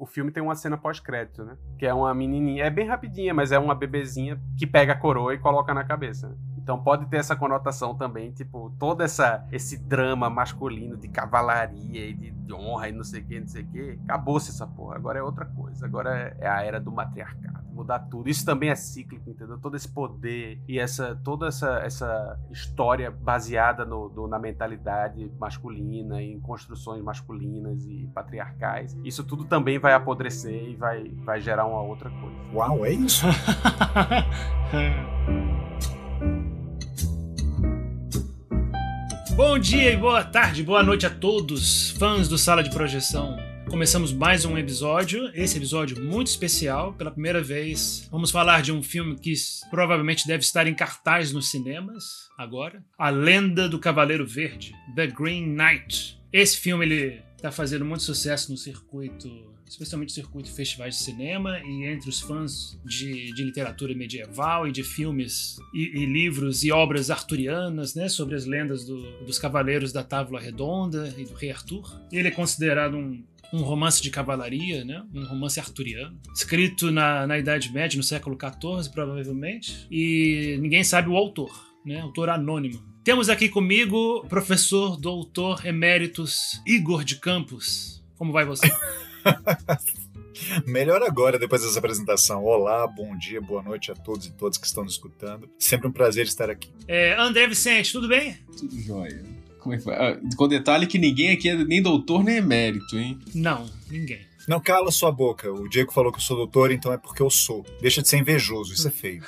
o filme tem uma cena pós-crédito, né? Que é uma menininha, é bem rapidinha, mas é uma bebezinha que pega a coroa e coloca na cabeça. Então pode ter essa conotação também, tipo, todo essa, esse drama masculino de cavalaria e de, de honra e não sei o que, não sei o que. Acabou-se essa porra. Agora é outra coisa. Agora é, a era do matriarcado. Mudar tudo. Isso também é cíclico, entendeu? Todo esse poder e essa toda essa, essa história baseada no, no, na mentalidade masculina, em construções masculinas e patriarcais. Isso tudo também vai apodrecer e vai, vai gerar uma outra coisa. Uau, é isso? Bom dia e boa tarde, boa noite a todos, fãs do Sala de Projeção. Começamos mais um episódio, esse episódio muito especial. Pela primeira vez, vamos falar de um filme que provavelmente deve estar em cartaz nos cinemas agora: A Lenda do Cavaleiro Verde, The Green Knight. Esse filme ele está fazendo muito sucesso no circuito especialmente circuito de festivais de cinema e entre os fãs de, de literatura medieval e de filmes e, e, livros e obras arturianas, né, sobre as lendas do, dos cavaleiros da Távola Redonda e do Rei Arthur. Ele é considerado um, um romance de cavalaria, né? um romance arturiano, escrito na, na Idade Média, no século XIV, provavelmente, e ninguém sabe o autor, né? autor anônimo. Temos aqui comigo o professor doutor eméritus Igor de Campos. Como vai você? Melhor agora, depois dessa apresentação. Olá, bom dia, boa noite a todos e todas que estão nos escutando. Sempre um prazer estar aqui. É, André Vicente, tudo bem? Tudo jóia. Como é que vai? Ah, com detalhe que ninguém aqui é nem doutor nem emérito, hein? Não, ninguém. Não cala sua boca. O Diego falou que eu sou doutor, então é porque eu sou. Deixa de ser invejoso, isso é feio.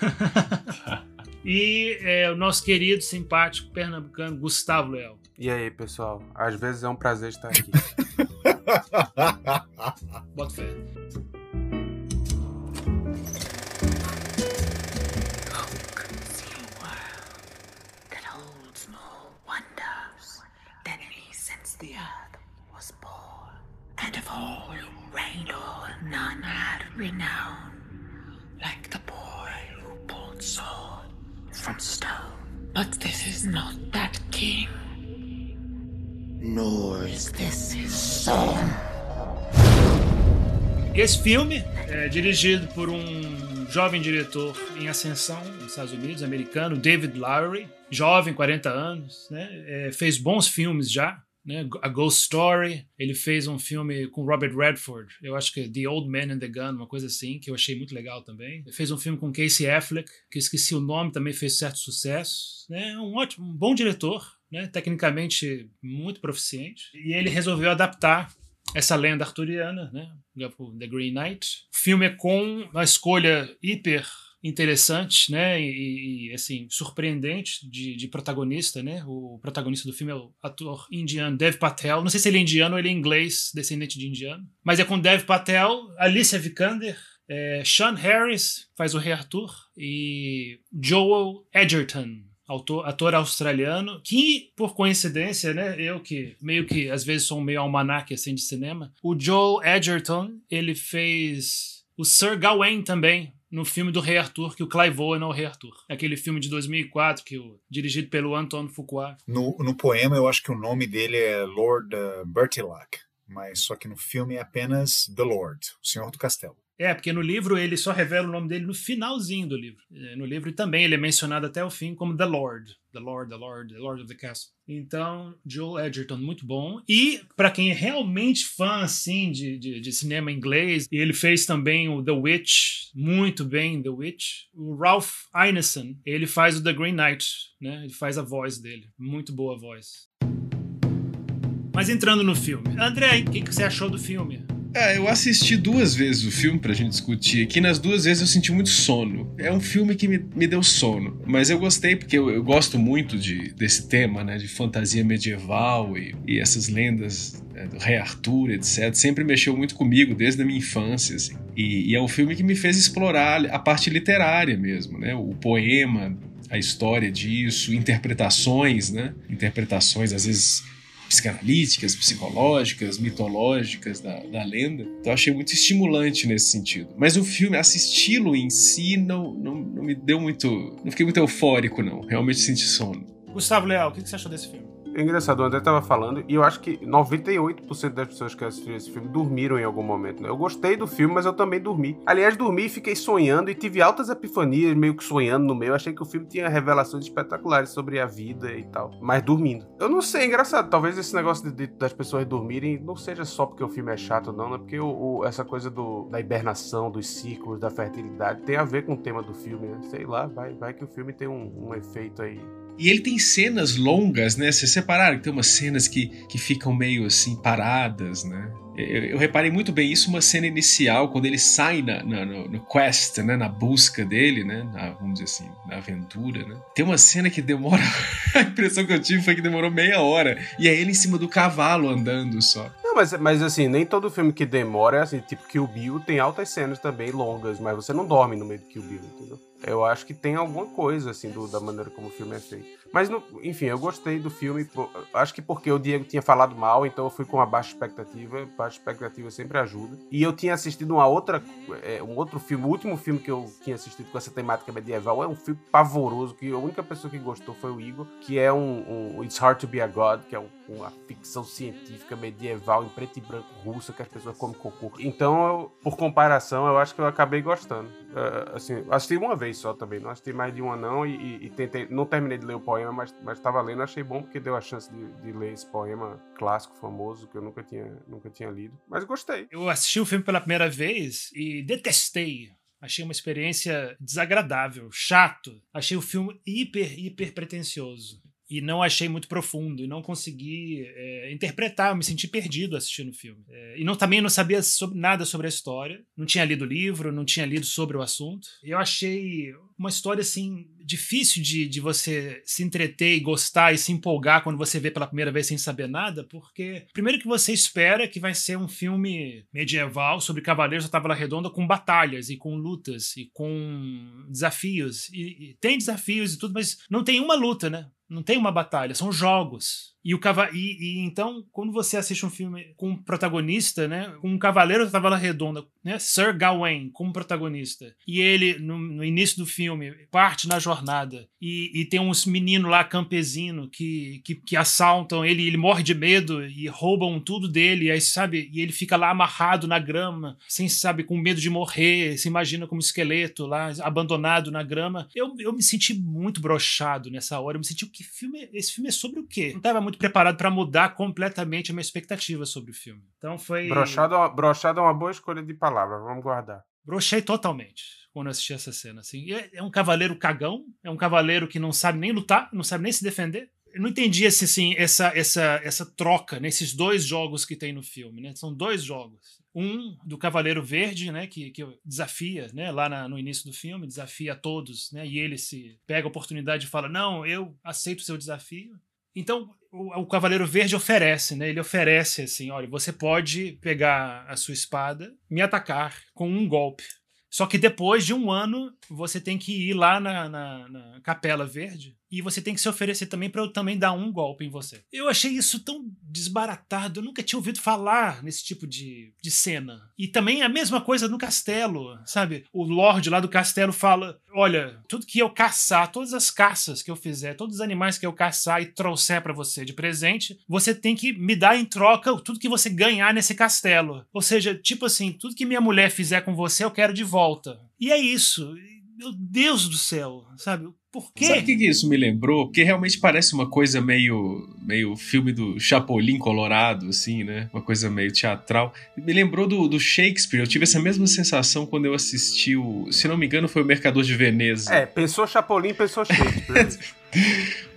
e é, o nosso querido, simpático pernambucano Gustavo Leal. E aí, pessoal? Às vezes é um prazer estar aqui. Bota fé. the earth was born, and of all renown like the boy who pulled sword from stone. But this is not that king his son. Esse filme é dirigido por um jovem diretor em ascensão nos Estados Unidos, americano, David Lowery, jovem, 40 anos, né? É, fez bons filmes já, né? A Ghost Story. Ele fez um filme com Robert Redford, eu acho que é The Old Man and the Gun, uma coisa assim, que eu achei muito legal também. Ele fez um filme com Casey Affleck, que esqueci o nome, também fez certo sucesso. Né? Um ótimo, um bom diretor, né, tecnicamente muito proficiente, e ele resolveu adaptar essa lenda arturiana, né, The Green Knight. O filme é com uma escolha hiper interessante, né, e, e assim surpreendente de, de, protagonista, né. O protagonista do filme é o ator indiano Dev Patel. Não sei se ele é indiano ou ele é inglês, descendente de indiano, mas é com Dev Patel, Alicia Vikander, é, Sean Harris faz o Rei Arthur e Joel Edgerton autor, ator australiano, que, por coincidência, né, eu que meio que às vezes sou meio almanaque assim de cinema, o Joel Edgerton, ele fez o Sir Gawain também, no filme do Rei Arthur, que o Clive Owen é o Rei Arthur. Aquele filme de 2004, que o, dirigido pelo Anton Fuqua. No, no poema, eu acho que o nome dele é Lord uh, Bertilac, mas só que no filme é apenas The Lord, o Senhor do Castelo. É, porque no livro ele só revela o nome dele no finalzinho do livro. É, no livro também ele é mencionado até o fim como The Lord. The Lord, The Lord, The Lord of the Castle. Então, Joel Edgerton, muito bom. E, para quem é realmente fã, assim, de, de, de, cinema inglês, ele fez também o The Witch, muito bem The Witch. O Ralph Ineson, ele faz o The Green Knight, né? Ele faz a voz dele. Muito boa voz. Mas entrando no filme. André, o que, que você achou do filme? É, eu assisti duas vezes o filme pra gente discutir aqui. Nas duas vezes eu senti muito sono. É um filme que me, me deu sono. Mas eu gostei porque eu, eu gosto muito de, desse tema, né? De fantasia medieval e, e essas lendas né, do Rei Arthur, etc. Sempre mexeu muito comigo desde a minha infância, assim. E, e é um filme que me fez explorar a parte literária mesmo, né? O poema, a história disso, interpretações, né? Interpretações às vezes psicanalíticas, psicológicas, mitológicas da, da lenda. Então achei muito estimulante nesse sentido. Mas o filme, assisti-lo em si, não, não, não me deu muito. Não fiquei muito eufórico, não. Realmente senti sono. Gustavo Leal, o que você achou desse filme? É engraçado, o André tava falando, e eu acho que 98% das pessoas que assistiram esse filme dormiram em algum momento. Né? Eu gostei do filme, mas eu também dormi. Aliás, dormi e fiquei sonhando e tive altas epifanias, meio que sonhando no meio. Achei que o filme tinha revelações espetaculares sobre a vida e tal. Mas dormindo. Eu não sei, é engraçado. Talvez esse negócio de, de, das pessoas dormirem não seja só porque o filme é chato, não, né? Porque o, o, essa coisa do, da hibernação, dos ciclos, da fertilidade, tem a ver com o tema do filme, né? Sei lá, vai, vai que o filme tem um, um efeito aí e ele tem cenas longas, né? Vocês separaram que tem umas cenas que, que ficam meio assim paradas, né? Eu, eu, reparei muito bem isso, uma cena inicial, quando ele sai na, na, no, no, quest, né, na busca dele, né, na, vamos dizer assim, na aventura, né. Tem uma cena que demora, a impressão que eu tive foi que demorou meia hora, e é ele em cima do cavalo andando só. Não, mas, mas assim, nem todo filme que demora é assim, tipo Kill Bill tem altas cenas também longas, mas você não dorme no meio de Kill Bill, entendeu? Eu acho que tem alguma coisa, assim, do, da maneira como o filme é feito. Mas, no, enfim, eu gostei do filme. Acho que porque o Diego tinha falado mal, então eu fui com uma baixa expectativa. Baixa expectativa sempre ajuda. E eu tinha assistido uma outra, é, um outro filme, o último filme que eu tinha assistido com essa temática medieval é um filme pavoroso, que a única pessoa que gostou foi o Igor, que é um, um It's Hard to Be a God, que é um, uma ficção científica medieval em preto e branco russa que as pessoas comem cocô. Então, eu, por comparação, eu acho que eu acabei gostando. Uh, assim, assisti uma vez só também, não assisti mais de uma não e, e, tentei, não terminei de ler o poema, mas mas lendo, achei bom porque deu a chance de, de, ler esse poema clássico famoso que eu nunca tinha nunca tinha lido, mas gostei. Eu assisti o filme pela primeira vez e detestei. Achei uma experiência desagradável, chato. Achei o filme hiper, hiper pretencioso e não achei muito profundo e não consegui é, interpretar, eu me senti perdido assistindo o filme. É, e não, também não sabia sobre, nada sobre a história, não tinha lido o livro, não tinha lido sobre o assunto. Eu achei uma história assim difícil de, de você se entreter e gostar e se empolgar quando você vê pela primeira vez sem saber nada, porque primeiro que você espera que vai ser um filme medieval sobre cavaleiros da Távola Redonda com batalhas e com lutas e com desafios e, e tem desafios e tudo, mas não tem uma luta, né? Não tem uma batalha, são jogos. E, o cava e, e, então, quando você assiste um filme com um protagonista, né, com um cavaleiro da Tavala Redonda, né, Sir Gawain como protagonista, e ele, no, no início do filme, parte na jornada, e, e tem uns meninos lá campesino que, que, que, assaltam ele, ele morre de medo e roubam tudo dele, e aí, sabe, e ele fica lá amarrado na grama, sem, sabe, com medo de morrer, se imagina como esqueleto lá, abandonado na grama. Eu, eu me senti muito brochado nessa hora, eu me senti, que filme, esse filme é sobre o quê? Não tava muito muito preparado para mudar completamente a minha expectativa sobre o filme. Então foi. Brochado, é brochado é uma boa escolha de palavra, vamos guardar. Brochei totalmente quando assisti essa cena. Assim. É, é um cavaleiro cagão, é um cavaleiro que não sabe nem lutar, não sabe nem se defender. Eu não entendi esse, assim, essa, essa, essa troca nesses dois jogos que tem no filme. Né? São dois jogos. Um do Cavaleiro Verde, né, que, que desafia, né, lá na, no início do filme, desafia a todos, né, e ele se pega a oportunidade e fala: Não, eu aceito o seu desafio. Então, o, o, Cavaleiro Verde oferece, né? Ele oferece assim: olha, você pode pegar a sua espada, me atacar com um golpe. Só que depois de um ano, você tem que ir lá na, na, na Capela Verde e você tem que se oferecer também para eu também dar um golpe em você. Eu achei isso tão desbaratado, eu nunca tinha ouvido falar nesse tipo de, de cena. E também a mesma coisa no castelo, sabe? O Lorde lá do castelo fala: Olha, tudo que eu caçar, todas as caças que eu fizer, todos os animais que eu caçar e trouxer para você de presente, você tem que me dar em troca tudo que você ganhar nesse castelo. Ou seja, tipo assim, tudo que minha mulher fizer com você, eu quero de volta. E é isso. Meu Deus do céu, sabe? Por quê? Sabe o que, isso me lembrou? Porque realmente parece uma coisa meio, meio filme do Chapolin Colorado, assim, né? Uma coisa meio teatral. Me lembrou do, do Shakespeare. Eu tive essa mesma sensação quando eu assisti o. Se não me engano, foi o Mercador de Veneza. É, pensou Chapolin, pensou Shakespeare.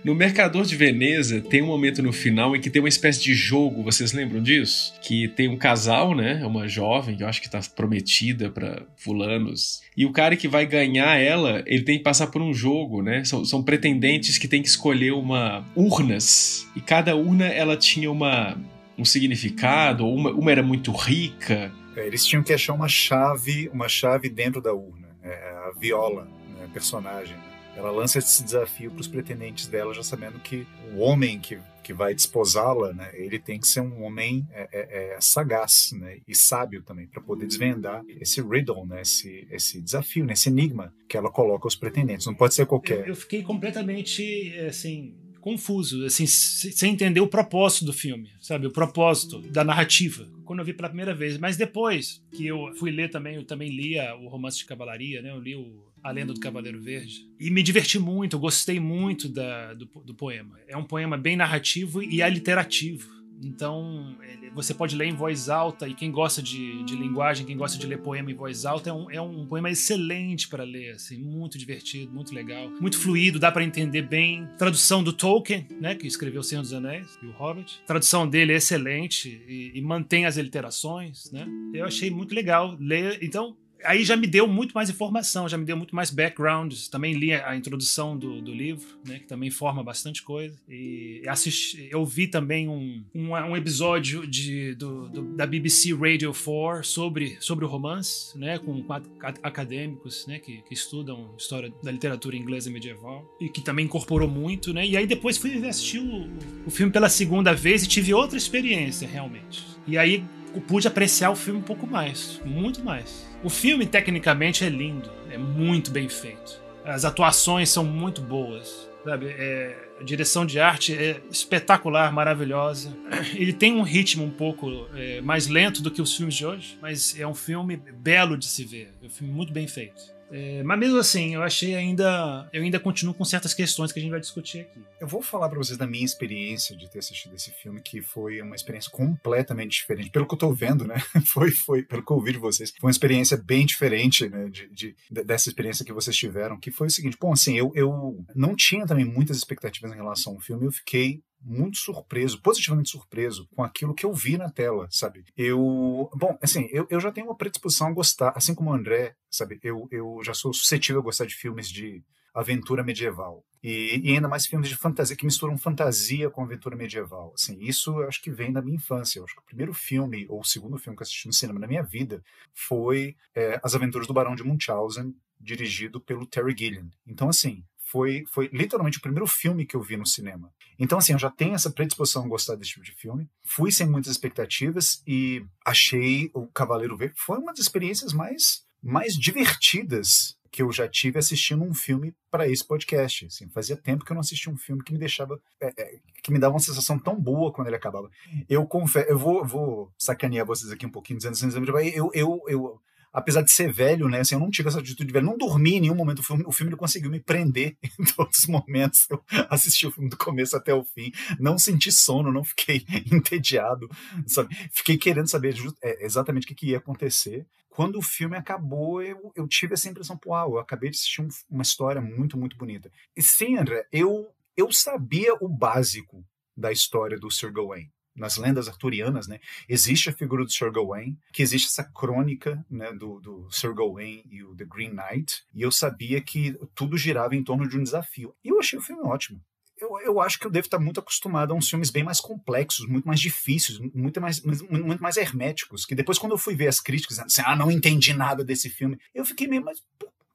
No Mercador de Veneza tem um momento no final em que tem uma espécie de jogo, vocês lembram disso? Que tem um casal, né? Uma jovem que eu acho que tá prometida para fulanos. E o cara que vai ganhar ela, ele tem que passar por um jogo, né? São, são pretendentes que tem que escolher uma urnas. E cada urna ela tinha uma um significado, ou uma, uma era muito rica. É, eles tinham que achar uma chave, uma chave dentro da urna. É, a Viola, né, a personagem. Ela lança esse desafio para os pretendentes dela, já sabendo que o homem que, que vai desposá-la, né, ele tem que ser um homem é, é, é sagaz né, e sábio também, para poder desvendar esse riddle, né, esse, esse desafio, né, esse enigma que ela coloca aos pretendentes. Não pode ser qualquer. Eu, fiquei completamente assim confuso, assim, sem entender o propósito do filme, sabe? O propósito da narrativa. Quando eu vi pela primeira vez. Mas depois que eu fui ler também, eu também lia o Romance de Cavalaria, né? Eu li o a Lenda do Cavaleiro Verde. E me diverti muito, gostei muito da, do, do poema. É um poema bem narrativo e aliterativo. Então, você pode ler em voz alta, e quem gosta de, de linguagem, quem gosta de ler poema em voz alta, é um, é um poema excelente para ler, assim, muito divertido, muito legal, muito fluido, dá para entender bem. Tradução do Tolkien, né, que escreveu O Senhor dos Anéis e o Hobbit. Tradução dele é excelente e, e mantém as literações, né? Eu achei muito legal ler. Então, aí já me deu muito mais informação, já me deu muito mais background. Também li a introdução do, do livro, né, que também forma bastante coisa. E assisti, eu vi também um, um, um episódio de, do, do, da BBC Radio 4 sobre, sobre o romance, né, com quatro acadêmicos né, que, que estudam história da literatura inglesa medieval e que também incorporou muito. Né, e aí depois fui assistir o, o filme pela segunda vez e tive outra experiência realmente. E aí pude apreciar o filme um pouco mais, muito mais. O filme, tecnicamente, é lindo, é muito bem feito. As atuações são muito boas, sabe? É, a direção de arte é espetacular, maravilhosa. Ele tem um ritmo um pouco é, mais lento do que os filmes de hoje, mas é um filme belo de se ver. É um filme muito bem feito. É, mas mesmo assim, eu achei ainda. Eu ainda continuo com certas questões que a gente vai discutir aqui. Eu vou falar para vocês da minha experiência de ter assistido esse filme, que foi uma experiência completamente diferente. Pelo que eu tô vendo, né? Foi, foi, pelo que eu ouvi de vocês, foi uma experiência bem diferente, né? De, de, dessa experiência que vocês tiveram, que foi o seguinte: bom, assim, eu, eu não tinha também muitas expectativas em relação ao filme, eu fiquei muito surpreso, positivamente surpreso com aquilo que eu vi na tela, sabe? Eu, bom, assim, eu, eu já tenho uma predisposição a gostar, assim como o André, sabe? Eu, eu já sou suscetível a gostar de filmes de aventura medieval. E, e, ainda mais filmes de fantasia, que misturam fantasia com aventura medieval. Assim, isso eu acho que vem da minha infância. Eu acho que o primeiro filme, ou o segundo filme que eu assisti no cinema na minha vida, foi é, As Aventuras do Barão de Munchausen, dirigido pelo Terry Gilliam. Então, assim, foi, foi literalmente o primeiro filme que eu vi no cinema. Então, assim, eu já tenho essa predisposição a gostar desse tipo de filme. Fui sem muitas expectativas e achei o Cavaleiro Verde. Foi uma das experiências mais, mais divertidas que eu já tive assistindo um filme para esse podcast. Assim, fazia tempo que eu não assistia um filme que me deixava, é, é, que me dava uma sensação tão boa quando ele acabava. Eu confesso, eu vou, vou sacanear vocês aqui um pouquinho, dizendo assim, eu, eu, eu apesar de ser velho, né? Assim, eu não tive essa atitude de velho. Não dormi em nenhum momento. O filme, o filme conseguiu me prender em todos os momentos. Eu assisti o filme do começo até o fim. Não senti sono, não fiquei entediado. Sabe? Fiquei querendo saber é, exatamente o que, que, ia acontecer. Quando o filme acabou, eu, eu tive essa impressão, pô, eu acabei de assistir um, uma história muito, muito bonita. E sim, André, eu, eu sabia o básico da história do Sir Gawain nas lendas arturianas, né, existe a figura do Sir Gawain, que existe essa crônica né, do, do Sir Gawain e o The Green Knight, e eu sabia que tudo girava em torno de um desafio. E eu achei o filme ótimo. Eu, eu acho que eu devo estar muito acostumado a uns filmes bem mais complexos, muito mais difíceis, muito mais, muito mais herméticos, que depois quando eu fui ver as críticas, assim, ah, não entendi nada desse filme, eu fiquei meio, mas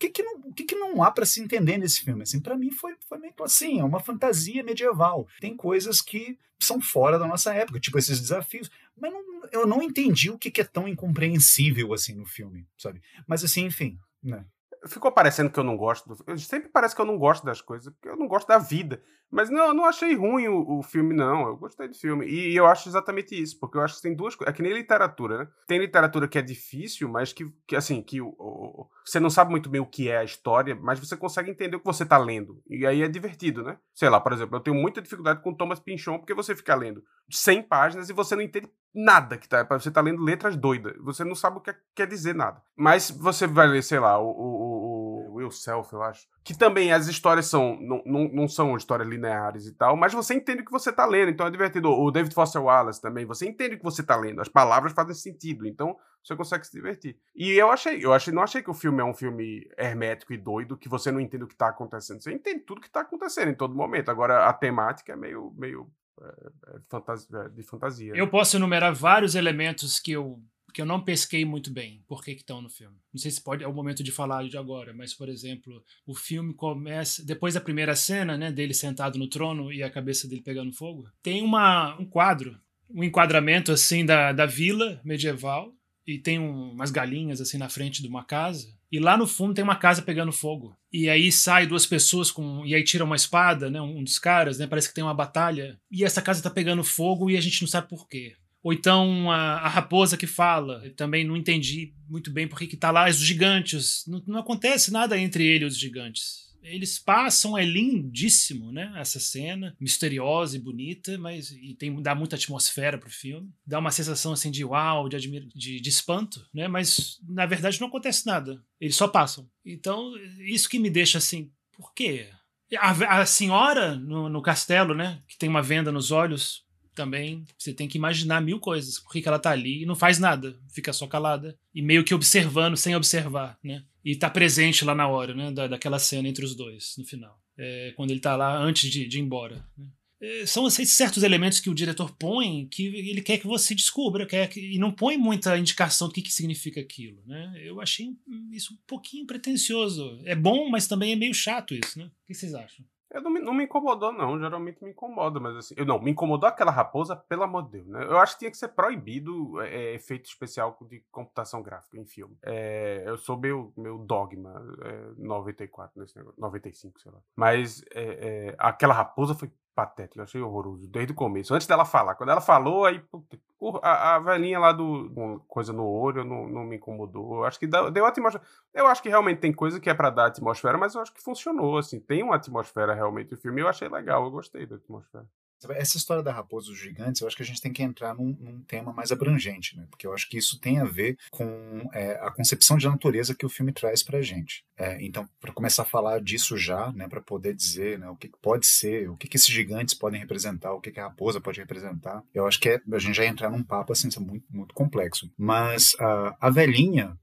que, que, não, que, que não há para se entender nesse filme? Assim, para mim foi, foi meio assim, é uma fantasia medieval. Tem coisas que são fora da nossa época, tipo esses desafios. Mas não, eu não entendi o que, que é tão incompreensível assim no filme, sabe? Mas assim, enfim, né? ficou parecendo que eu não gosto. Do... Sempre parece que eu não gosto das coisas, porque eu não gosto da vida. Mas não, eu não achei ruim o, o, filme, não. Eu gostei do filme. E, eu acho exatamente isso, porque eu acho que tem duas coisas. É que nem literatura, né? Tem literatura que é difícil, mas que, que assim, que o, o, você não sabe muito bem o que é a história, mas você consegue entender o que você está lendo. E aí é divertido, né? Sei lá, por exemplo, eu tenho muita dificuldade com Thomas Pinchon, porque você fica lendo 100 páginas e você não entende nada que tá. Você tá lendo letras doidas. Você não sabe o que quer dizer nada. Mas você vai ler, sei lá, o, o, o Will Self, eu acho. Que também as histórias são. Não, não, não são histórias lineares e tal, mas você entende o que você tá lendo, então é divertido. O David Foster Wallace também, você entende o que você tá lendo. As palavras fazem sentido, então você consegue se divertir. E eu achei, eu achei, não achei que o filme é um filme hermético e doido, que você não entende o que tá acontecendo. Você entende tudo que tá acontecendo em todo momento. Agora a temática é meio, meio é, é fantasia, é de fantasia. Eu posso enumerar vários elementos que eu que eu não pesquei muito bem por que estão no filme. Não sei se pode é o momento de falar de agora, mas por exemplo, o filme começa depois da primeira cena, né, dele sentado no trono e a cabeça dele pegando fogo. Tem uma um quadro, um enquadramento assim da, da vila medieval e tem um, umas galinhas assim na frente de uma casa. E lá no fundo tem uma casa pegando fogo. E aí sai duas pessoas com. E aí tira uma espada, né? Um dos caras, né? Parece que tem uma batalha. E essa casa tá pegando fogo e a gente não sabe por quê. Ou então a, a raposa que fala. Eu também não entendi muito bem por que tá lá os gigantes. Não, não acontece nada entre ele e os gigantes eles passam, é lindíssimo, né? Essa cena, misteriosa e bonita, mas e tem dá muita atmosfera pro filme. Dá uma sensação assim de uau, de, admir, de, de espanto, né? Mas na verdade não acontece nada. Eles só passam. Então, isso que me deixa assim, por quê? A, a senhora no, no castelo, né? Que tem uma venda nos olhos, também você tem que imaginar mil coisas. Por que, ela tá ali e não faz nada, fica só calada e meio que observando sem observar, né? E tá presente lá na hora, né? Da, daquela cena entre os dois no final, é, quando ele tá lá antes de, de ir embora. Né? É, são assim, certos elementos que o diretor põe que ele quer que você descubra, quer que, e não põe muita indicação do que, que significa aquilo, né? Eu achei isso um pouquinho pretencioso. É bom, mas também é meio chato isso, né? O que vocês acham? Eu não me, não me incomodou, não. Geralmente me incomoda, mas assim. Eu, não, me incomodou aquela raposa, pelo amor de Deus, né? Eu acho que tinha que ser proibido é, é efeito especial de computação gráfica em filme. É, eu sou meu, meu dogma é, 94 nesse negócio. 95, sei lá. Mas é, é, aquela raposa foi patético, eu achei horroroso, desde o começo. Antes dela falar. Quando ela falou, aí a, a velhinha lá do coisa no olho não, não me incomodou. Eu acho que deu, deu atmosfera. Eu acho que realmente tem coisa que é para dar atmosfera, mas eu acho que funcionou, assim. Tem uma atmosfera realmente o filme. Eu achei legal, eu gostei da atmosfera. Essa história da raposa dos gigantes, eu acho que a gente tem que entrar num, num tema mais abrangente, né? Porque eu acho que isso tem a ver com é, a concepção de natureza que o filme traz pra gente. É, então, para começar a falar disso já, né? Para poder dizer né, o que, pode ser, o que, que esses gigantes podem representar, o que, que a raposa pode representar, eu acho que é, a gente já entrar num papo assim, muito, muito complexo. Mas a, a velhinha,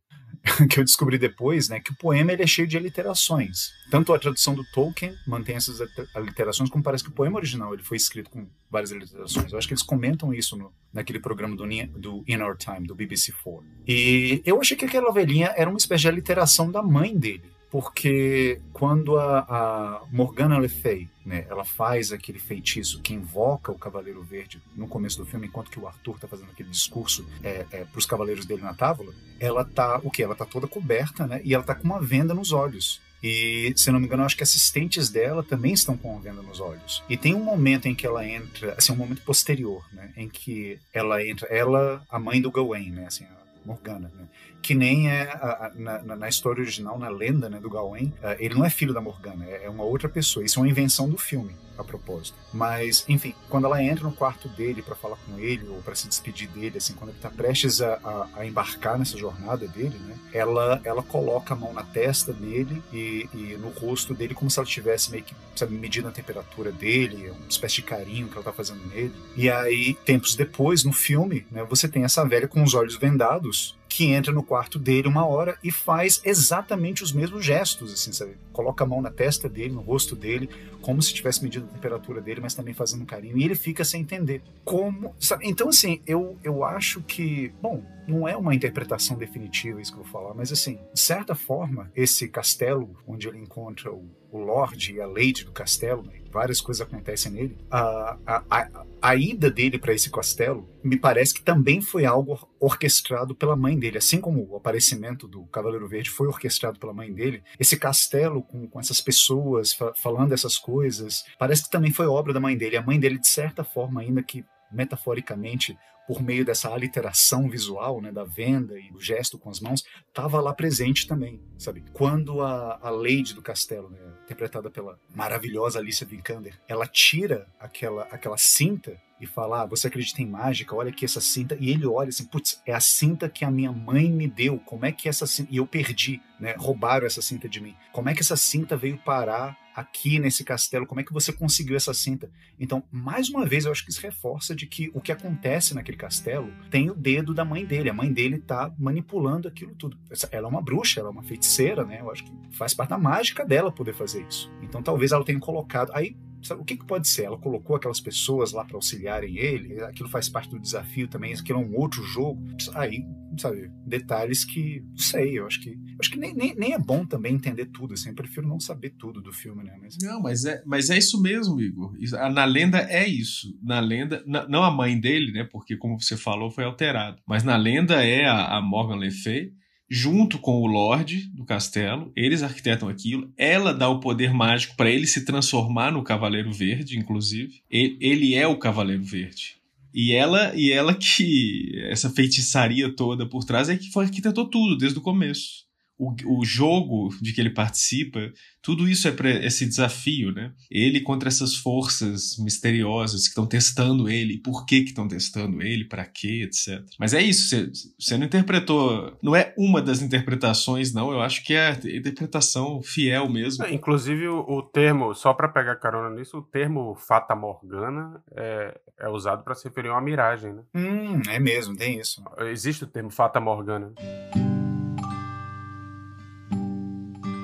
que eu descobri depois, né, que o poema ele é cheio de aliterações. Tanto a tradução do Tolkien mantém essas aliterações, como parece que o poema original ele foi escrito com várias aliterações. Eu acho que eles comentam isso no, naquele programa do, do In Our Time, do BBC4. E eu achei que aquela velhinha era uma espécie de aliteração da mãe dele porque quando a, a Morgana Le Fay, né, ela faz aquele feitiço que invoca o Cavaleiro Verde no começo do filme, enquanto que o Arthur está fazendo aquele discurso é, é, para os cavaleiros dele na tábua, ela tá o que? Ela tá toda coberta, né? E ela tá com uma venda nos olhos. E, se não me engano, acho que assistentes dela também estão com a venda nos olhos. E tem um momento em que ela entra, assim, um momento posterior, né? Em que ela entra, ela, a mãe do Gawain, né? Assim, Morgana, né? que nem é a, a, na, na, história original, na lenda né, do Gawain, uh, ele não é filho da Morgana, é, é uma outra pessoa. Isso é uma invenção do filme a propósito. Mas, enfim, quando ela entra no quarto dele para falar com ele ou para se despedir dele, assim, quando ele está prestes a, a, a, embarcar nessa jornada dele, né, ela, ela coloca a mão na testa dele e, e no rosto dele como se ela tivesse meio que sabe, medindo a temperatura dele, uma espécie de carinho que ela está fazendo nele. E aí, tempos depois, no filme, né, você tem essa velha com os olhos vendados que entra no quarto dele uma hora e faz exatamente os mesmos gestos, assim, sabe? Coloca a mão na testa dele, no rosto dele, como se estivesse medindo a temperatura dele, mas também fazendo um carinho. E ele fica sem entender como. Sabe? Então, assim, eu, eu acho que. Bom, não é uma interpretação definitiva isso que eu vou falar, mas, assim, de certa forma, esse castelo onde ele encontra o, o Lorde e a Lady do castelo, né? várias coisas acontecem nele. A, a, a, a ida dele para esse castelo me parece que também foi algo orquestrado pela mãe dele. Assim como o aparecimento do Cavaleiro Verde foi orquestrado pela mãe dele, esse castelo com, com essas pessoas fa falando essas coisas, parece que também foi obra da mãe dele. A mãe dele, de certa forma, ainda que metaforicamente por meio dessa aliteração visual, né, da venda e do gesto com as mãos, estava lá presente também, sabe? Quando a, a Lady do Castelo, né, interpretada pela maravilhosa Alicia Vikander, ela tira aquela, aquela cinta e fala: ah, você acredita em mágica? Olha aqui essa cinta. E ele olha assim: putz, é a cinta que a minha mãe me deu. Como é que essa cinta. E eu perdi, né? Roubaram essa cinta de mim. Como é que essa cinta veio parar aqui nesse castelo, como é que você conseguiu essa cinta? Então, mais uma vez, eu acho que isso reforça de que o que acontece naquele castelo tem o dedo da mãe dele. A mãe dele tá manipulando aquilo tudo. Ela é uma bruxa, ela é uma feiticeira, né? Eu acho que faz parte da mágica dela poder fazer isso. Então, talvez ela tenha colocado. Aí o que, que pode ser? Ela colocou aquelas pessoas lá para auxiliarem ele, aquilo faz parte do desafio também, aquilo é um outro jogo. Aí, sabe, detalhes que, não sei, eu acho que acho que nem, nem, nem é bom também entender tudo, assim, eu prefiro não saber tudo do filme, né? Mas... Não, mas é, mas é isso mesmo, Igor. Na lenda é isso. Na lenda, não a mãe dele, né? Porque, como você falou, foi alterado. Mas na lenda é a, a Morgan Le Fay junto com o Lorde do castelo. Eles arquitetam aquilo. Ela dá o poder mágico para ele se transformar no Cavaleiro Verde, inclusive. Ele, é o Cavaleiro Verde. E ela, e ela que essa feitiçaria toda por trás é que foi arquitetou tudo desde o começo o, o jogo de que ele participa, tudo isso é para esse desafio, né? Ele contra essas forças misteriosas que estão testando ele, por que que estão testando ele, para quê, etc. Mas é isso, você, você não interpretou, não é uma das interpretações, não, eu acho que é a interpretação fiel mesmo. É, inclusive o, o, termo, só para pegar carona nisso, o termo Fata Morgana é, é usado para se referir a uma miragem, né? Hum, é mesmo, tem isso. Existe o termo Fata Morgana.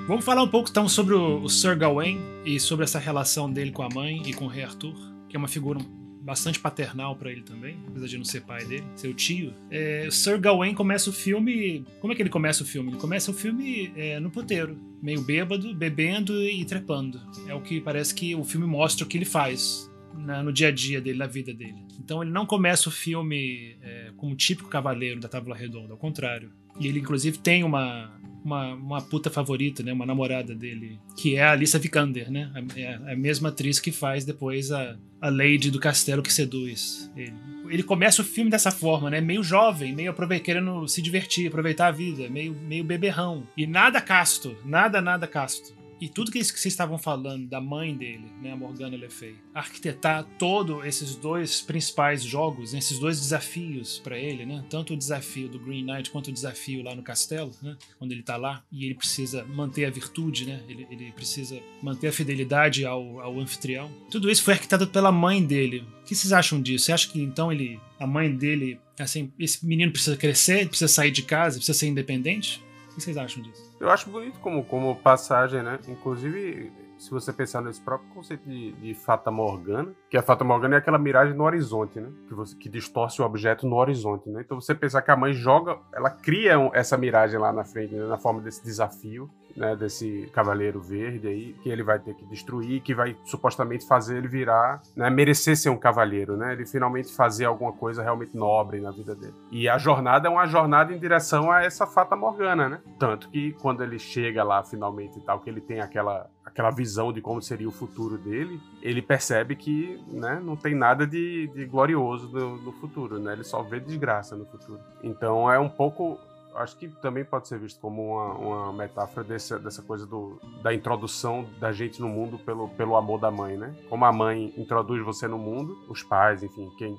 Vamos falar um pouco então sobre o, o Sir Gawain e sobre essa relação dele com a mãe e com o rei Arthur, que é uma figura bastante paternal para ele também, apesar de não ser pai dele, seu tio. É, o Sir Gawain começa o filme. Como é que ele começa o filme? Ele começa o filme é, no puteiro, meio bêbado, bebendo e trepando. É o que parece que o filme mostra o que ele faz na, no dia a dia dele, na vida dele. Então ele não começa o filme é, como típico cavaleiro da Tábua Redonda, ao contrário. E ele, inclusive, tem uma, uma, uma puta favorita, né? Uma namorada dele, que é a Alissa Vikander, né? A, é a mesma atriz que faz depois a, a Lady do Castelo que seduz ele. Ele começa o filme dessa forma, né? Meio jovem, meio querendo se divertir, aproveitar a vida, meio, meio beberrão. E nada casto, nada, nada casto. E tudo que vocês estavam falando da mãe dele, né, a Morgana Le Fay, arquitetar todos esses dois principais jogos, esses dois desafios para ele, né, tanto o desafio do Green Knight quanto o desafio lá no castelo, né, quando ele tá lá e ele precisa manter a virtude, né, ele, ele precisa manter a fidelidade ao, ao anfitrião. Tudo isso foi arquitetado pela mãe dele. O que vocês acham disso? Você acha que então ele, a mãe dele, assim, esse menino precisa crescer, precisa sair de casa, precisa ser independente? O que vocês acham disso? Eu acho bonito como, como passagem, né? Inclusive, se você pensar nesse próprio conceito de, de Fata Morgana, que a Fata Morgana é aquela miragem no horizonte, né? Que, você, que distorce o objeto no horizonte, né? Então você pensar que a mãe joga, ela cria essa miragem lá na frente, né? na forma desse desafio, né? Desse cavaleiro verde aí, que ele vai ter que destruir, que vai supostamente fazer ele virar, né? Merecer ser um cavaleiro, né? Ele finalmente fazer alguma coisa realmente nobre na vida dele. E a jornada é uma jornada em direção a essa Fata Morgana, né? Tanto que quando ele chega lá finalmente e tal, que ele tem aquela aquela visão de como seria o futuro dele, ele percebe que né, não tem nada de, de glorioso no, no, futuro, né? Ele só vê desgraça no futuro. Então é um pouco. Acho que também pode ser visto como uma, uma metáfora desse, dessa coisa do, da introdução da gente no mundo pelo, pelo amor da mãe, né? Como a mãe introduz você no mundo, os pais, enfim, quem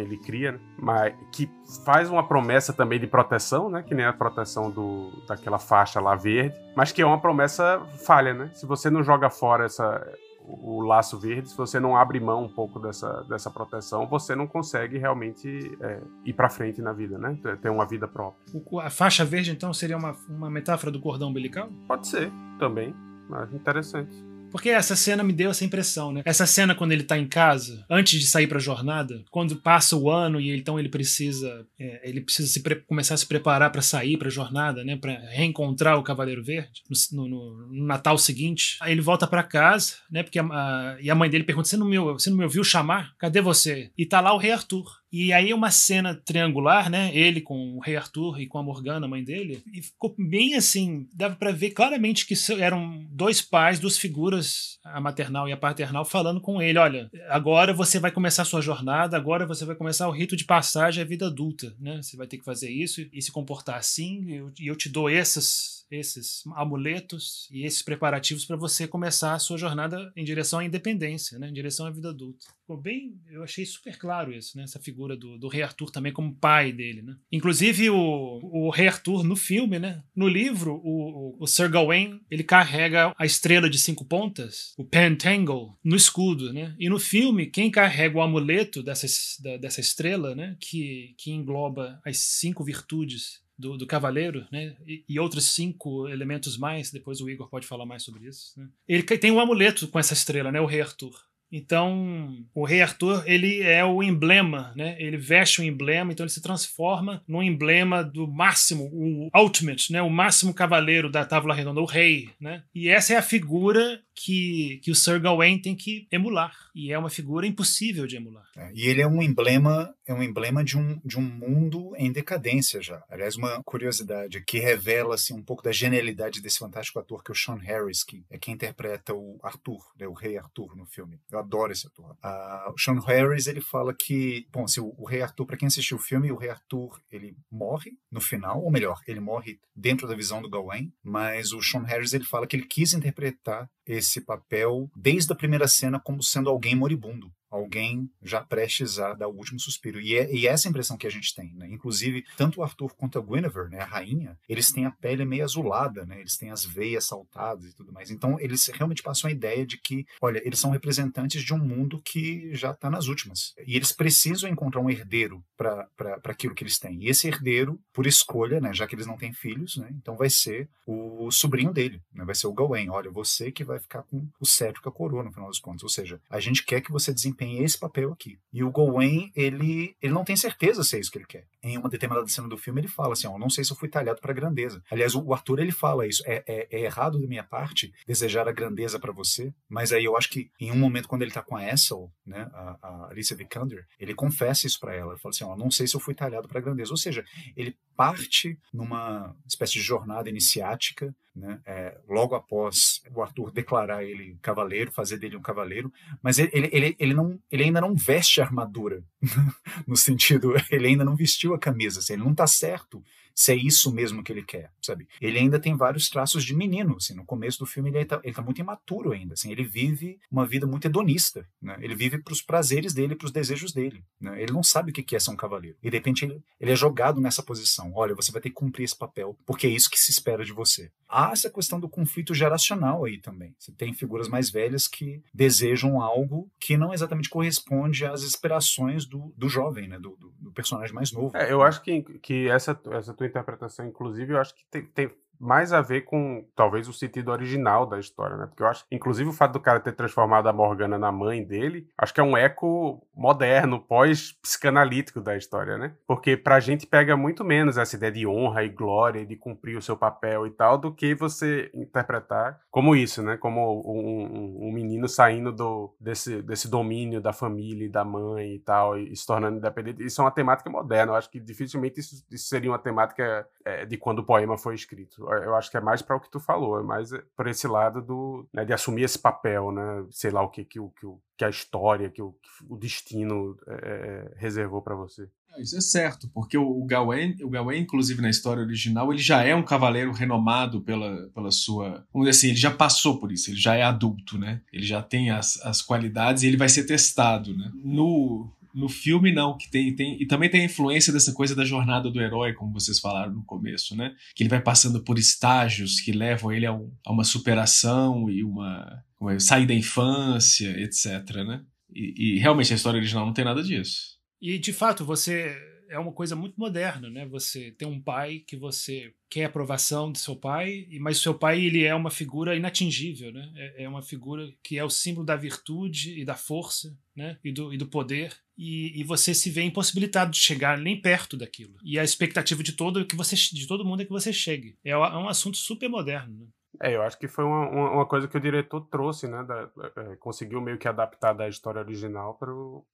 que ele cria, né? mas que faz uma promessa também de proteção, né? Que nem a proteção do, daquela faixa lá verde, mas que é uma promessa falha, né? Se você não joga fora essa o laço verde, se você não abre mão um pouco dessa, dessa proteção, você não consegue realmente é, ir para frente na vida, né? Ter uma vida própria. A faixa verde, então, seria uma, uma metáfora do cordão umbilical? Pode ser, também. Mas interessante. Porque essa cena me deu essa impressão, né? Essa cena quando ele tá em casa, antes de sair pra jornada, quando passa o ano e então ele precisa é, ele precisa se começar a se preparar para sair pra jornada, né? Pra reencontrar o Cavaleiro Verde no, no, no Natal seguinte. Aí ele volta para casa, né? Porque a, a, e a mãe dele pergunta: você não, me, você não me ouviu chamar? Cadê você? E tá lá o Rei Arthur. E aí uma cena triangular, né? Ele com o rei Arthur e com a Morgana, mãe dele. E ficou bem assim, dava para ver claramente que eram dois pais, duas figuras, a maternal e a paternal, falando com ele, olha, agora você vai começar a sua jornada, agora você vai começar o rito de passagem à vida adulta, né? Você vai ter que fazer isso e se comportar assim, e eu te dou essas esses amuletos e esses preparativos para você começar a sua jornada em direção à independência, né? em direção à vida adulta. Ficou bem, eu achei super claro isso, né? essa figura do, do rei Arthur também como pai dele. Né? Inclusive o, o rei Arthur no filme, né? no livro, o, o, Sir Gawain ele carrega a estrela de cinco pontas, o Pentangle, no escudo. Né? E no filme, quem carrega o amuleto dessa, da, dessa estrela, né? que, que engloba as cinco virtudes do, do Cavaleiro, né? E, e, outros cinco elementos mais, depois o Igor pode falar mais sobre isso. Né? Ele tem um amuleto com essa estrela, né? O Rei Arthur. Então, o rei Arthur, ele é o emblema, né? Ele veste o emblema, então ele se transforma no emblema do máximo, o ultimate, né? O máximo cavaleiro da Távola Redonda, o rei, né? E essa é a figura que, que o Sir Gawain tem que emular. E é uma figura impossível de emular. É, e ele é um emblema, é um emblema de um, de um mundo em decadência já. Aliás, uma curiosidade que revela assim, um pouco da genialidade desse fantástico ator que é o Sean Harris, que é quem interpreta o Arthur, né, o rei Arthur no filme. Eu adoro esse ator. Uh, o Sean Harris ele fala que, bom, se o, o rei Arthur, para quem assistiu o filme, o rei Arthur ele morre no final, ou melhor, ele morre dentro da visão do Gawain, mas o Sean Harris ele fala que ele quis interpretar esse papel desde a primeira cena como sendo alguém moribundo alguém já prestes a dar o último suspiro. E é, e é essa impressão que a gente tem, né? Inclusive, tanto o Arthur quanto a Guinevere, né, a rainha, eles têm a pele meio azulada, né? Eles têm as veias saltadas e tudo mais. Então, eles realmente passam a ideia de que, olha, eles são representantes de um mundo que já está nas últimas. E eles precisam encontrar um herdeiro para aquilo que eles têm. E esse herdeiro, por escolha, né, já que eles não têm filhos, né, então vai ser o sobrinho dele, né, vai ser o Gawain. Olha, você que vai ficar com o cetro com a coroa, no final das contas. Ou seja, a gente quer que você desempenhe desempenha esse papel aqui. E o Gawain, ele, ele não tem certeza se é isso que ele quer. Em uma determinada cena do filme, ele fala assim: ó, não sei se eu fui talhado para grandeza. Aliás, o Arthur ele fala isso. É, é, é errado da minha parte desejar a grandeza para você, mas aí eu acho que em um momento, quando ele tá com a Essel, né, a, a Alicia Vikander, ele confessa isso para ela. Ele fala assim: ó, não sei se eu fui talhado para grandeza. Ou seja, ele parte numa espécie de jornada iniciática né? É, logo após o Arthur declarar ele cavaleiro, fazer dele um cavaleiro, mas ele, ele, ele, não, ele ainda não veste a armadura, no sentido, ele ainda não vestiu a camisa, assim, ele não está certo se é isso mesmo que ele quer, sabe? Ele ainda tem vários traços de menino, assim, no começo do filme ele está tá muito imaturo ainda, assim, ele vive uma vida muito hedonista, né? Ele vive para os prazeres dele, para os desejos dele, né? Ele não sabe o que é ser um cavaleiro. E de repente ele, ele é jogado nessa posição. Olha, você vai ter que cumprir esse papel, porque é isso que se espera de você. Há essa questão do conflito geracional aí também. Você tem figuras mais velhas que desejam algo que não exatamente corresponde às aspirações do, do jovem, né? Do, do, do personagem mais novo. É, eu acho que, que essa, essa tua interpretação, inclusive, eu acho que tem, tem mais a ver com talvez o sentido original da história, né? Porque eu acho, inclusive, o fato do cara ter transformado a Morgana na mãe dele, acho que é um eco moderno, pós-psicanalítico da história, né? Porque pra gente pega muito menos essa ideia de honra e glória, de cumprir o seu papel e tal, do que você interpretar como isso, né? Como um, um menino saindo do, desse, desse domínio da família e da mãe e tal, e se tornando independente. Isso é uma temática moderna. Eu acho que dificilmente isso, isso seria uma temática é, de quando o poema foi escrito eu acho que é mais para o que tu falou, é mais eh, por esse lado do né, de assumir esse papel, né? Sei lá o que que que, que a história, que o, que o destino é, reservou para você. Isso é certo, porque o Gawain, o Gawain, inclusive na história original, ele já é um cavaleiro renomado pela, pela sua. Vamos dizer assim, ele já passou por isso, ele já é adulto, né? Ele já tem as, as qualidades e ele vai ser testado, né? No, no filme, não, que tem, tem. E também tem a influência dessa coisa da jornada do herói, como vocês falaram no começo, né? Que ele vai passando por estágios que levam ele a, um, a uma superação e uma, uma. sair da infância, etc. Né? E, e realmente a história original não tem nada disso. E de fato, você é uma coisa muito moderna, né? Você tem um pai que você quer a aprovação de seu pai, mas seu pai ele é uma figura inatingível, né? É, é uma figura que é o símbolo da virtude e da força, né? E do, e do poder. E, e, você se vê impossibilitado de chegar nem perto daquilo. E a expectativa de todo que você de todo mundo é que você chegue. É, é um assunto super moderno. Né? É, eu acho que foi uma, uma, coisa que o diretor trouxe, né? Da, é, conseguiu meio que adaptar da história original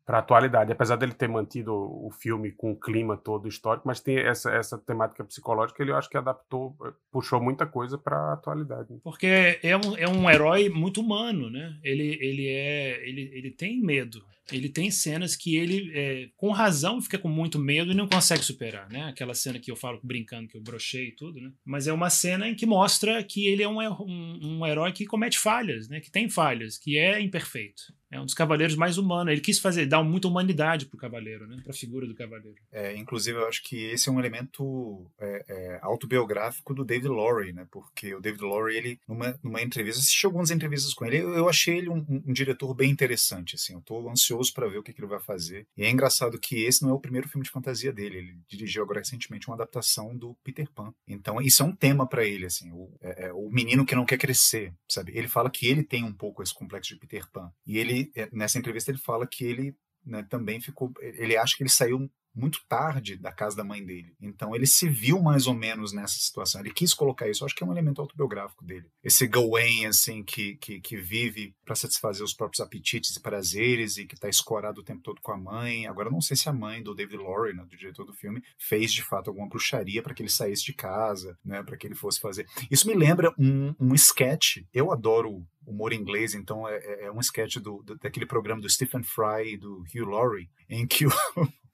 para a atualidade. Apesar dele ter mantido o, filme com o clima todo histórico, mas tem essa, essa temática psicológica, ele eu acho que adaptou, é, puxou muita coisa para a atualidade. Porque é um, é um herói muito humano, né? Ele, ele, é, ele, ele tem medo ele tem cenas que ele, é, com razão, fica com muito medo e não consegue superar, né? Aquela cena que eu falo brincando que eu brochei e tudo, né? Mas é uma cena em que mostra que ele é um, um, um herói que comete falhas, né? Que tem falhas, que é imperfeito. É um dos cavaleiros mais humanos. Ele quis fazer, dar muita humanidade pro cavaleiro, né? Pra figura do cavaleiro. É, inclusive, eu acho que esse é um elemento é, é, autobiográfico do David Lowry, né? Porque o David Lowry, ele, numa, numa entrevista, assisti algumas entrevistas com ele, eu, eu achei ele um, um, diretor bem interessante, assim. Eu tô ansioso para ver o que, que, ele vai fazer. E é engraçado que esse não é o primeiro filme de fantasia dele. Ele dirigiu agora recentemente uma adaptação do Peter Pan. Então, isso é um tema para ele, assim. O, é, é, o menino que não quer crescer, sabe? Ele fala que ele tem um pouco esse complexo de Peter Pan. E ele, nessa entrevista, ele fala que ele né, também ficou. Ele acha que ele saiu muito tarde da casa da mãe dele. Então ele se viu mais ou menos nessa situação. Ele quis colocar isso. Acho que é um elemento autobiográfico dele. Esse Gawain, assim, que, que, que vive para satisfazer os próprios apetites e prazeres e que está escorado o tempo todo com a mãe. Agora, não sei se a mãe do David Lowry, né, do diretor do filme, fez de fato alguma bruxaria para que ele saísse de casa, né, para que ele fosse fazer. Isso me lembra um, um sketch. Eu adoro humor inglês, então é, é, é um sketch do, do, daquele programa do Stephen Fry e do Hugh Laurie, em que o,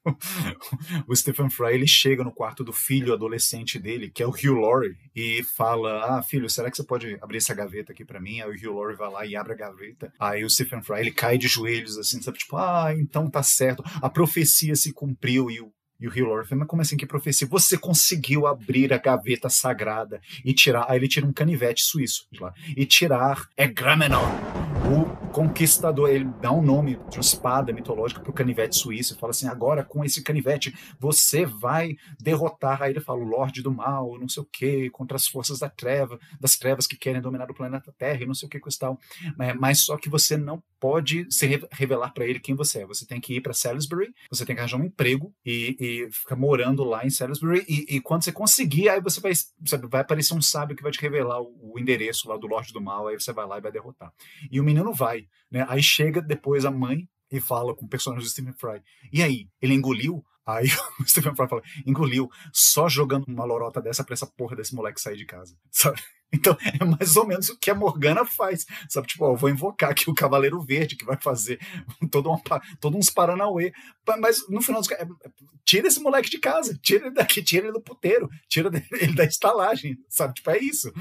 o Stephen Fry ele chega no quarto do filho adolescente dele, que é o Hugh Laurie, e fala: Ah, filho, será que você pode abrir essa gaveta aqui para mim? Aí o Hugh Laurie vai lá e abre a gaveta. Aí o Stephen Fry ele cai de joelhos, assim, sabe? Tipo, ah, então tá certo. A profecia se cumpriu e o e o Hugh Laurie fala, mas como assim que profecia? Você conseguiu abrir a gaveta sagrada e tirar. Aí ele tira um canivete suíço de lá. E tirar é Gramenon, o conquistador. Ele dá um nome de uma espada mitológica para o canivete suíço. E fala assim: agora com esse canivete você vai derrotar. Aí ele fala: o Lorde do Mal, não sei o que, contra as forças da treva, das trevas que querem dominar o planeta Terra e não sei o que, coisa tal. Mas só que você não pode se revelar para ele quem você é. Você tem que ir para Salisbury, você tem que arranjar um emprego e, e ficar morando lá em Salisbury. E, e, quando você conseguir, aí você vai, sabe, vai aparecer um sábio que vai te revelar o, o, endereço lá do Lorde do Mal. Aí você vai lá e vai derrotar. E o menino vai, né? Aí chega depois a mãe e fala com o personagem do Stephen Fry. E aí, ele engoliu? Aí o Stephen Fry fala, engoliu, só jogando uma lorota dessa pra essa porra desse moleque sair de casa, sabe? Então é mais ou menos o que a Morgana faz, sabe? Tipo, ó, vou invocar aqui o Cavaleiro Verde, que vai fazer todo, uma, todo uns Paranauê, mas no final dos é, tira esse moleque de casa, tira ele daqui, tira ele do puteiro, tira ele da estalagem, sabe? Tipo, é isso.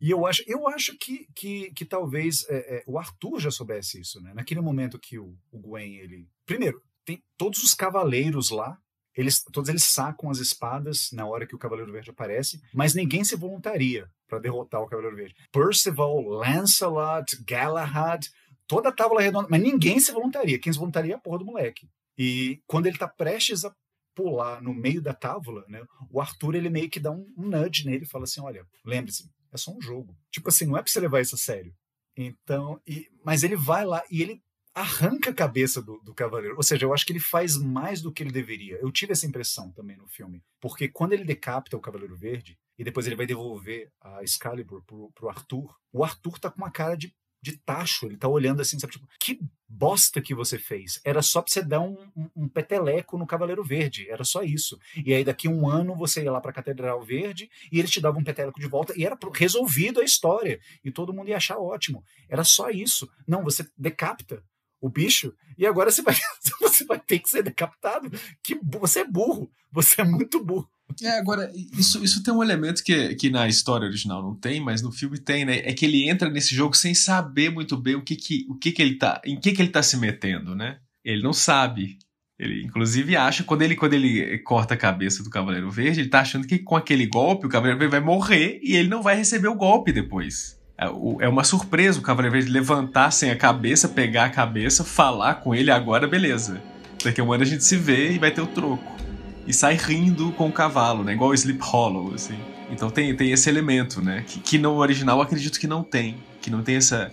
E eu acho, eu acho que, que, que talvez é, é, o Arthur já soubesse isso, né? Naquele momento que o, o Gwen, ele... Primeiro, tem todos os cavaleiros lá, eles, todos eles sacam as espadas na hora que o Cavaleiro Verde aparece, mas ninguém se voluntaria para derrotar o Cavaleiro Verde. Percival, Lancelot, Galahad, toda a tábua redonda, mas ninguém se voluntaria. Quem se voluntaria é a porra do moleque. E quando ele tá prestes a pular no meio da tábua, né, o Arthur ele meio que dá um, um nudge nele e fala assim: olha, lembre-se, é só um jogo. Tipo assim, não é pra você levar isso a sério. Então, e, mas ele vai lá e ele arranca a cabeça do, do, cavaleiro. Ou seja, eu acho que ele faz mais do que ele deveria. Eu tive essa impressão também no filme. Porque quando ele decapita o Cavaleiro Verde, e depois ele vai devolver a Excalibur pro, pro Arthur, o Arthur tá com uma cara de, de tacho. Ele tá olhando assim, sabe? Tipo, que bosta que você fez. Era só pra você dar um, um, um, peteleco no Cavaleiro Verde. Era só isso. E aí daqui um ano você ia lá pra Catedral Verde e eles te davam um peteleco de volta e era resolvido a história. E todo mundo ia achar ótimo. Era só isso. Não, você decapita o bicho, e agora você vai, você vai ter que ser decapitado. Que você é burro, você é muito burro. É, agora, isso, isso tem um elemento que, que na história original não tem, mas no filme tem, né? É que ele entra nesse jogo sem saber muito bem o que que, o que, que ele tá. Em que, que ele tá se metendo, né? Ele não sabe. Ele, inclusive, acha, quando ele, quando ele corta a cabeça do Cavaleiro Verde, ele tá achando que com aquele golpe o Cavaleiro Verde vai morrer e ele não vai receber o golpe depois. É, é uma surpresa o Cavaleiro Verde levantar sem a cabeça, pegar a cabeça, falar com ele agora, beleza. Daqui a um ano a gente se vê e vai ter o troco. E sai rindo com o cavalo, né? Igual o Sleep Hollow, assim. Então tem, tem esse elemento, né? Que, que no original acredito que não tem. Que não tem essa,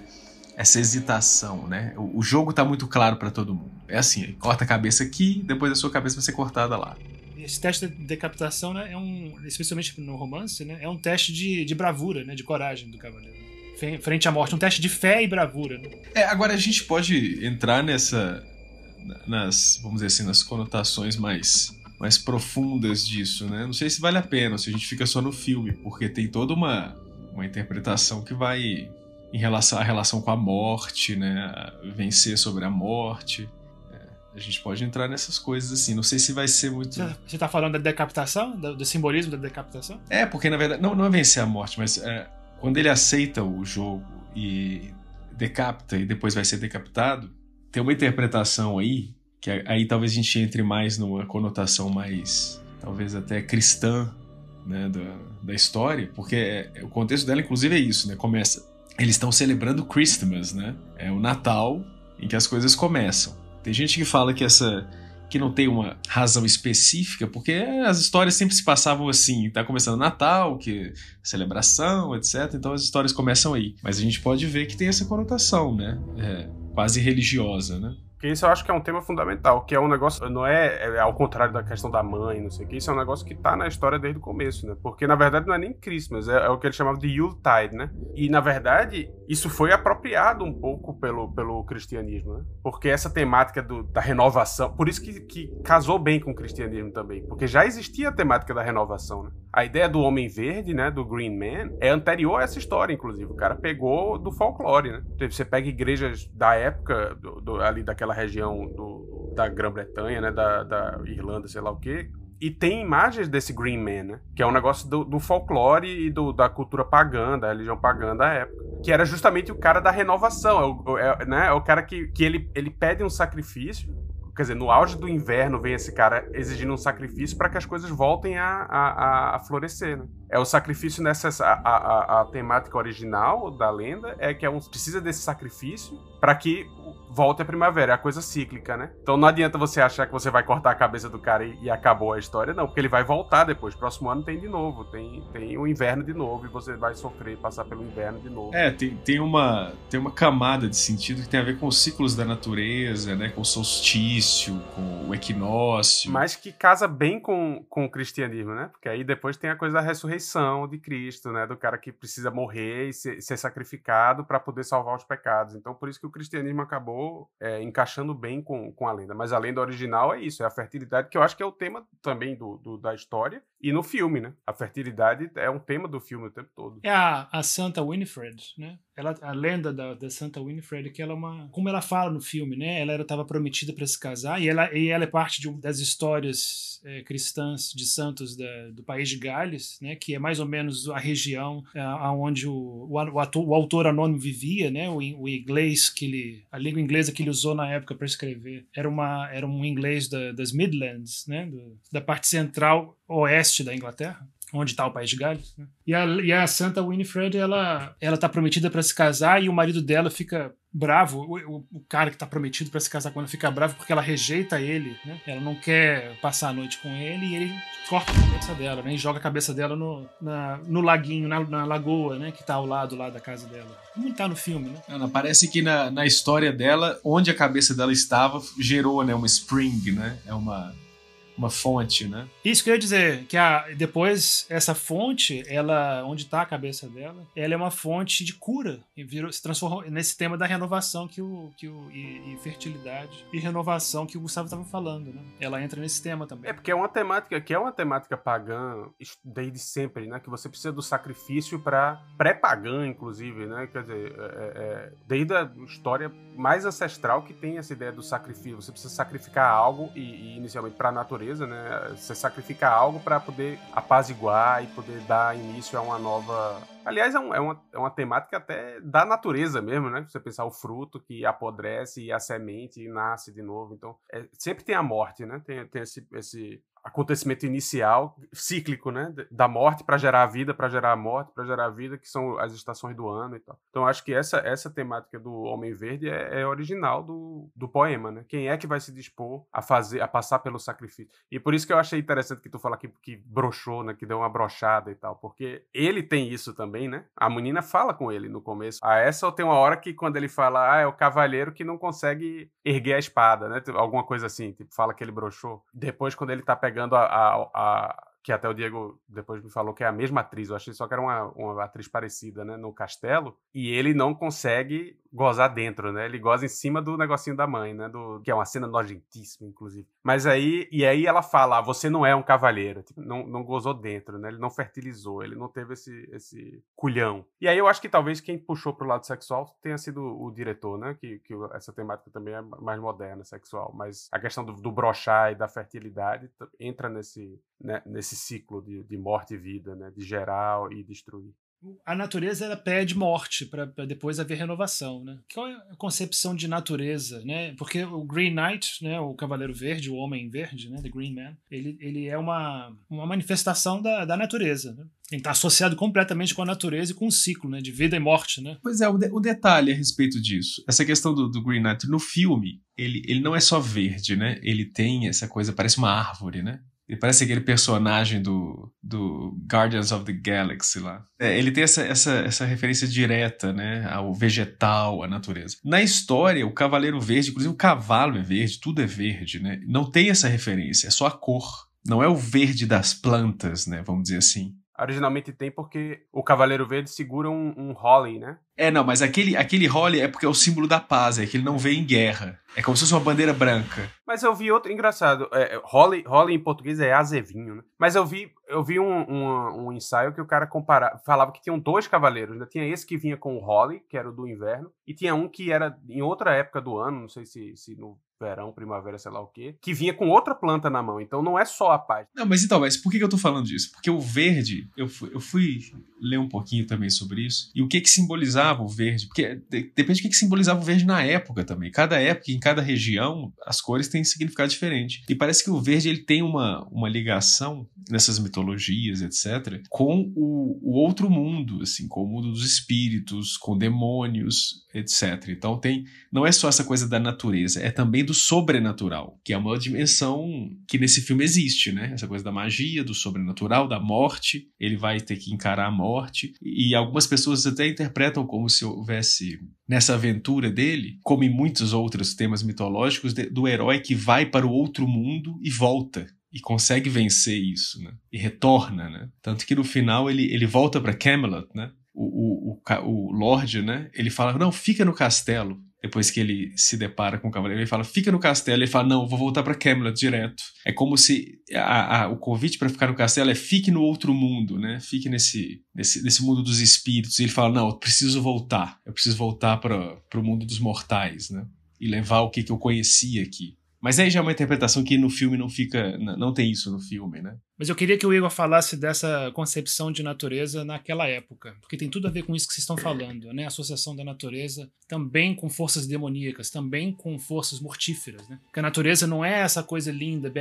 essa hesitação, né? O, o jogo tá muito claro para todo mundo. É assim, corta a cabeça aqui, depois a sua cabeça vai ser cortada lá. Esse teste de decapitação, né, é um, especialmente no romance, né, é um teste de, de bravura, né, de coragem do cavaleiro frente à morte, um teste de fé e bravura. Né? É, agora a gente pode entrar nessa nas, vamos dizer assim, nas conotações mais mais profundas disso, né? Não sei se vale a pena, se a gente fica só no filme, porque tem toda uma uma interpretação que vai em relação à relação com a morte, né? vencer sobre a morte. É, a gente pode entrar nessas coisas assim. Não sei se vai ser muito. Você está falando da decapitação? Do, do, simbolismo da decapitação? É, porque na verdade. Não, não é vencer a morte, mas é, quando ele aceita o jogo e decapita e depois vai ser decapitado, tem uma interpretação aí, que aí talvez a gente entre mais numa conotação mais, talvez até cristã, né, da, da história, porque é, o contexto dela, inclusive, é isso, né? Começa. Eles estão celebrando Christmas, né? É o Natal em que as coisas começam. Tem gente que fala que essa que não tem uma razão específica, porque as histórias sempre se passavam assim, tá começando Natal, que celebração, etc. Então as histórias começam aí. Mas a gente pode ver que tem essa conotação, né? É, quase religiosa, né? Porque isso eu acho que é um tema fundamental, que é um negócio, não é, é ao contrário da questão da mãe, não sei o que, isso é um negócio que tá na história desde o começo, né? Porque na verdade não é nem Christmas, é, é o que eles chamavam de Yuletide, né? E na verdade isso foi apropriado um pouco pelo, pelo cristianismo, né? Porque essa temática do, da renovação, por isso que, que casou bem com o cristianismo também, porque já existia a temática da renovação, né? A ideia do Homem Verde, né, do Green Man, é anterior a essa história, inclusive. O cara pegou do folclore, né? Você pega igrejas da época, do, do, ali daquela região do, da Grã-Bretanha, né, da, da Irlanda, sei lá o quê, e tem imagens desse Green Man, né? Que é um negócio do, do folclore e do, da cultura pagã, da religião pagã da época. Que era justamente o cara da renovação. É o, é, né? é o cara que, que ele, ele pede um sacrifício quer dizer, no auge do inverno vem esse cara exigindo um sacrifício para que as coisas voltem a, a, a, florescer, né? É o sacrifício necessário. A, a, a, temática original da lenda é que é um, precisa desse sacrifício para que volte a primavera. É a coisa cíclica, né? Então não adianta você achar que você vai cortar a cabeça do cara e, e acabou a história, não, porque ele vai voltar depois. Próximo ano tem de novo, tem, tem o inverno de novo e você vai sofrer, passar pelo inverno de novo. É, tem, tem, uma, tem uma camada de sentido que tem a ver com os ciclos da natureza, né? Com o solstício, com o equinócio. Mas que casa bem com, com o cristianismo, né? Porque aí depois tem a coisa da ressurreição de Cristo, né? Do cara que precisa morrer e ser, ser sacrificado para poder salvar os pecados. Então por isso que o cristianismo acabou acabou é, encaixando bem com, com a lenda. Mas a lenda original é isso, é a fertilidade, que eu acho que é o tema também do, do da história e no filme, né? A fertilidade é um tema do filme o tempo todo. É a, a Santa Winifred, né? Ela, a lenda da, da Santa Winifred, que ela é uma. Como ela fala no filme, né? Ela estava prometida para se casar e ela, e ela é parte de, das histórias é, cristãs de santos da, do país de Gales, né? Que é mais ou menos a região é, onde o, o, o, ator, o, autor anônimo vivia, né? O, o, inglês que ele. A língua inglesa que ele usou na época para escrever era, uma, era um inglês da, das Midlands, né? Do, da parte central oeste da Inglaterra onde está o país de Gales. Né? E, a, e a Santa Winifred, ela, ela tá prometida para se casar e o marido dela fica bravo, o, o, o cara que tá prometido para se casar com ela fica bravo porque ela rejeita ele, né? Ela não quer passar a noite com ele e ele corta a cabeça dela, né? E joga a cabeça dela no, na, no laguinho, na, na, lagoa, né? Que tá ao lado lá da casa dela. Como tá no filme, né? Ana, parece que na, na história dela, onde a cabeça dela estava, gerou, né? Uma spring, né? É uma uma fonte, né? Isso que eu ia dizer, que a, depois essa fonte, ela, onde está a cabeça dela, ela é uma fonte de cura e virou, se transformou nesse tema da renovação que o, que o e, e fertilidade e renovação que o Gustavo estava falando, né? Ela entra nesse tema também. É porque é uma temática que é uma temática pagã desde sempre, né? Que você precisa do sacrifício para pré-pagã, inclusive, né? Quer dizer, é, é, é, desde a história mais ancestral que tem essa ideia do sacrifício. Você precisa sacrificar algo e, e inicialmente para a natureza natureza, né? Você sacrifica algo para poder apaziguar e poder dar início a uma nova. Aliás, é, um, é, uma, é uma temática até da natureza mesmo, né? Você pensar o fruto que apodrece e a semente e nasce de novo. Então, é, sempre tem a morte, né? Tem, tem esse, esse acontecimento inicial, cíclico, né? Da morte para gerar a vida, para gerar a morte, para gerar a vida, que são as estações do ano e tal. Então acho que essa, essa temática do Homem Verde é, é, original do, do poema, né? Quem é que vai se dispor a fazer, a passar pelo sacrifício? E por isso que eu achei interessante que tu fala que, que broxou, né? Que deu uma brochada e tal, porque ele tem isso também, né? A menina fala com ele no começo. A essa tem uma hora que quando ele fala, ah, é o cavaleiro que não consegue erguer a espada, né? Alguma coisa assim, tipo, fala que ele broxou. Depois, quando ele tá pegando pegando a, a, a que até o Diego depois me falou que é a mesma atriz, eu achei só que era uma, uma atriz parecida, né, no castelo, e ele não consegue gozar dentro, né, ele goza em cima do negocinho da mãe, né, do, que é uma cena nojentíssima, inclusive. Mas aí, e aí ela fala, ah, você não é um cavalheiro, tipo, não, não gozou dentro, né, ele não fertilizou, ele não teve esse, esse culhão. E aí eu acho que talvez quem puxou pro lado sexual tenha sido o diretor, né, que, que essa temática também é mais moderna, sexual, mas a questão do, do brochar e da fertilidade entra nesse, né, nesse esse ciclo de, de morte e vida, né? de gerar e destruir. A natureza ela pede morte para depois haver renovação, né? Qual é a concepção de natureza, né? Porque o Green Knight, né, o Cavaleiro Verde, o Homem Verde, né, The Green Man, ele, ele é uma, uma manifestação da, da natureza, né? Ele está associado completamente com a natureza e com o ciclo, né, de vida e morte, né? Pois é, o, de, o detalhe a respeito disso, essa questão do, do Green Knight no filme, ele, ele não é só verde, né? Ele tem essa coisa, parece uma árvore, né? Ele parece aquele personagem do, do Guardians of the Galaxy lá. É, ele tem essa, essa, essa referência direta, né? Ao vegetal, à natureza. Na história, o Cavaleiro Verde, inclusive o cavalo é verde, tudo é verde, né? Não tem essa referência, é só a cor. Não é o verde das plantas, né? Vamos dizer assim. Originalmente tem porque o Cavaleiro Verde segura um, um Holly, né? É, não, mas aquele, aquele Holly é porque é o símbolo da paz, é que ele não vê em guerra. É como se fosse uma bandeira branca. Mas eu vi outro engraçado. É, Holly, Holly em português é azevinho, né? Mas eu vi, eu vi um, um, um ensaio que o cara comparava, falava que tinham dois cavaleiros. Né? Tinha esse que vinha com o Holly, que era o do inverno, e tinha um que era em outra época do ano, não sei se, se no verão, primavera, sei lá o quê, que vinha com outra planta na mão. Então não é só a paz. Não, mas então, mas por que eu tô falando disso? Porque o verde, eu fui, eu fui ler um pouquinho também sobre isso, e o que que simbolizava o verde? Porque depende do que simbolizava o verde na época também. Cada época, em cada região, as cores têm significado diferente. E parece que o verde ele tem uma, uma ligação nessas mitologias, etc., com o, o outro mundo, assim, com o mundo dos espíritos, com demônios, etc. Então tem, não é só essa coisa da natureza, é também do sobrenatural, que é uma dimensão que nesse filme existe, né? Essa coisa da magia, do sobrenatural, da morte. Ele vai ter que encarar a morte e algumas pessoas até interpretam como se houvesse nessa aventura dele, como em muitos outros temas mitológicos, do herói que vai para o outro mundo e volta e consegue vencer isso, né? E retorna, né? Tanto que no final ele, ele volta para Camelot, né? O, o, o, o Lorde, né? Ele fala, não, fica no castelo. Depois que ele se depara com o cavaleiro, ele fala, fica no castelo. Ele fala, não, vou voltar para Camelot direto. É como se a, a, o convite para ficar no castelo é fique no outro mundo, né? Fique nesse, nesse, nesse mundo dos espíritos. E ele fala, não, eu preciso voltar. Eu preciso voltar para o mundo dos mortais, né? E levar o que, que eu conhecia aqui. Mas aí já é uma interpretação que no filme não fica. Não tem isso no filme, né? Mas eu queria que o Igor falasse dessa concepção de natureza naquela época, porque tem tudo a ver com isso que vocês estão falando, né? A associação da natureza também com forças demoníacas, também com forças mortíferas, né? Porque a natureza não é essa coisa linda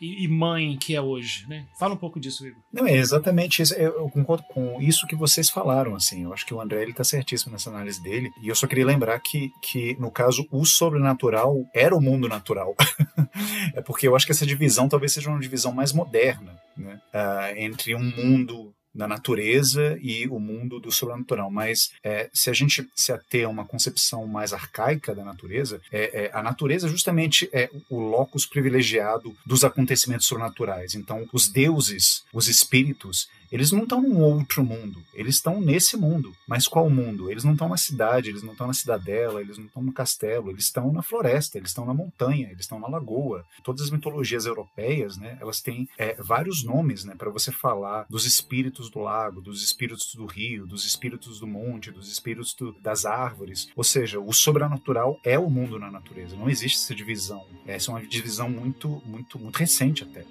e, mãe que é hoje, né? Fala um pouco disso, Igor. Não, é exatamente isso. Eu, concordo com isso que vocês falaram, assim. Eu acho que o André ele tá certíssimo nessa análise dele. E eu só queria lembrar que, que no caso, o sobrenatural era o mundo natural. é porque eu acho que essa divisão talvez seja uma divisão mais moderna né? Uh, entre um mundo da natureza e o mundo do sobrenatural. Mas é, se a gente se ater a uma concepção mais arcaica da natureza, é, é, a natureza justamente é o locus privilegiado dos acontecimentos sobrenaturais. Então, os deuses, os espíritos, eles não estão num outro mundo, eles estão nesse mundo. Mas qual mundo? Eles não estão na cidade, eles não estão na cidadela, eles não estão no castelo, eles estão na floresta, eles estão na montanha, eles estão na lagoa. Todas as mitologias europeias, né, elas têm é, vários nomes, né, para você falar dos espíritos do lago, dos espíritos do rio, dos espíritos do monte, dos espíritos do, das árvores. Ou seja, o sobrenatural é o mundo na natureza. Não existe essa divisão. Essa é uma divisão muito, muito, muito recente até.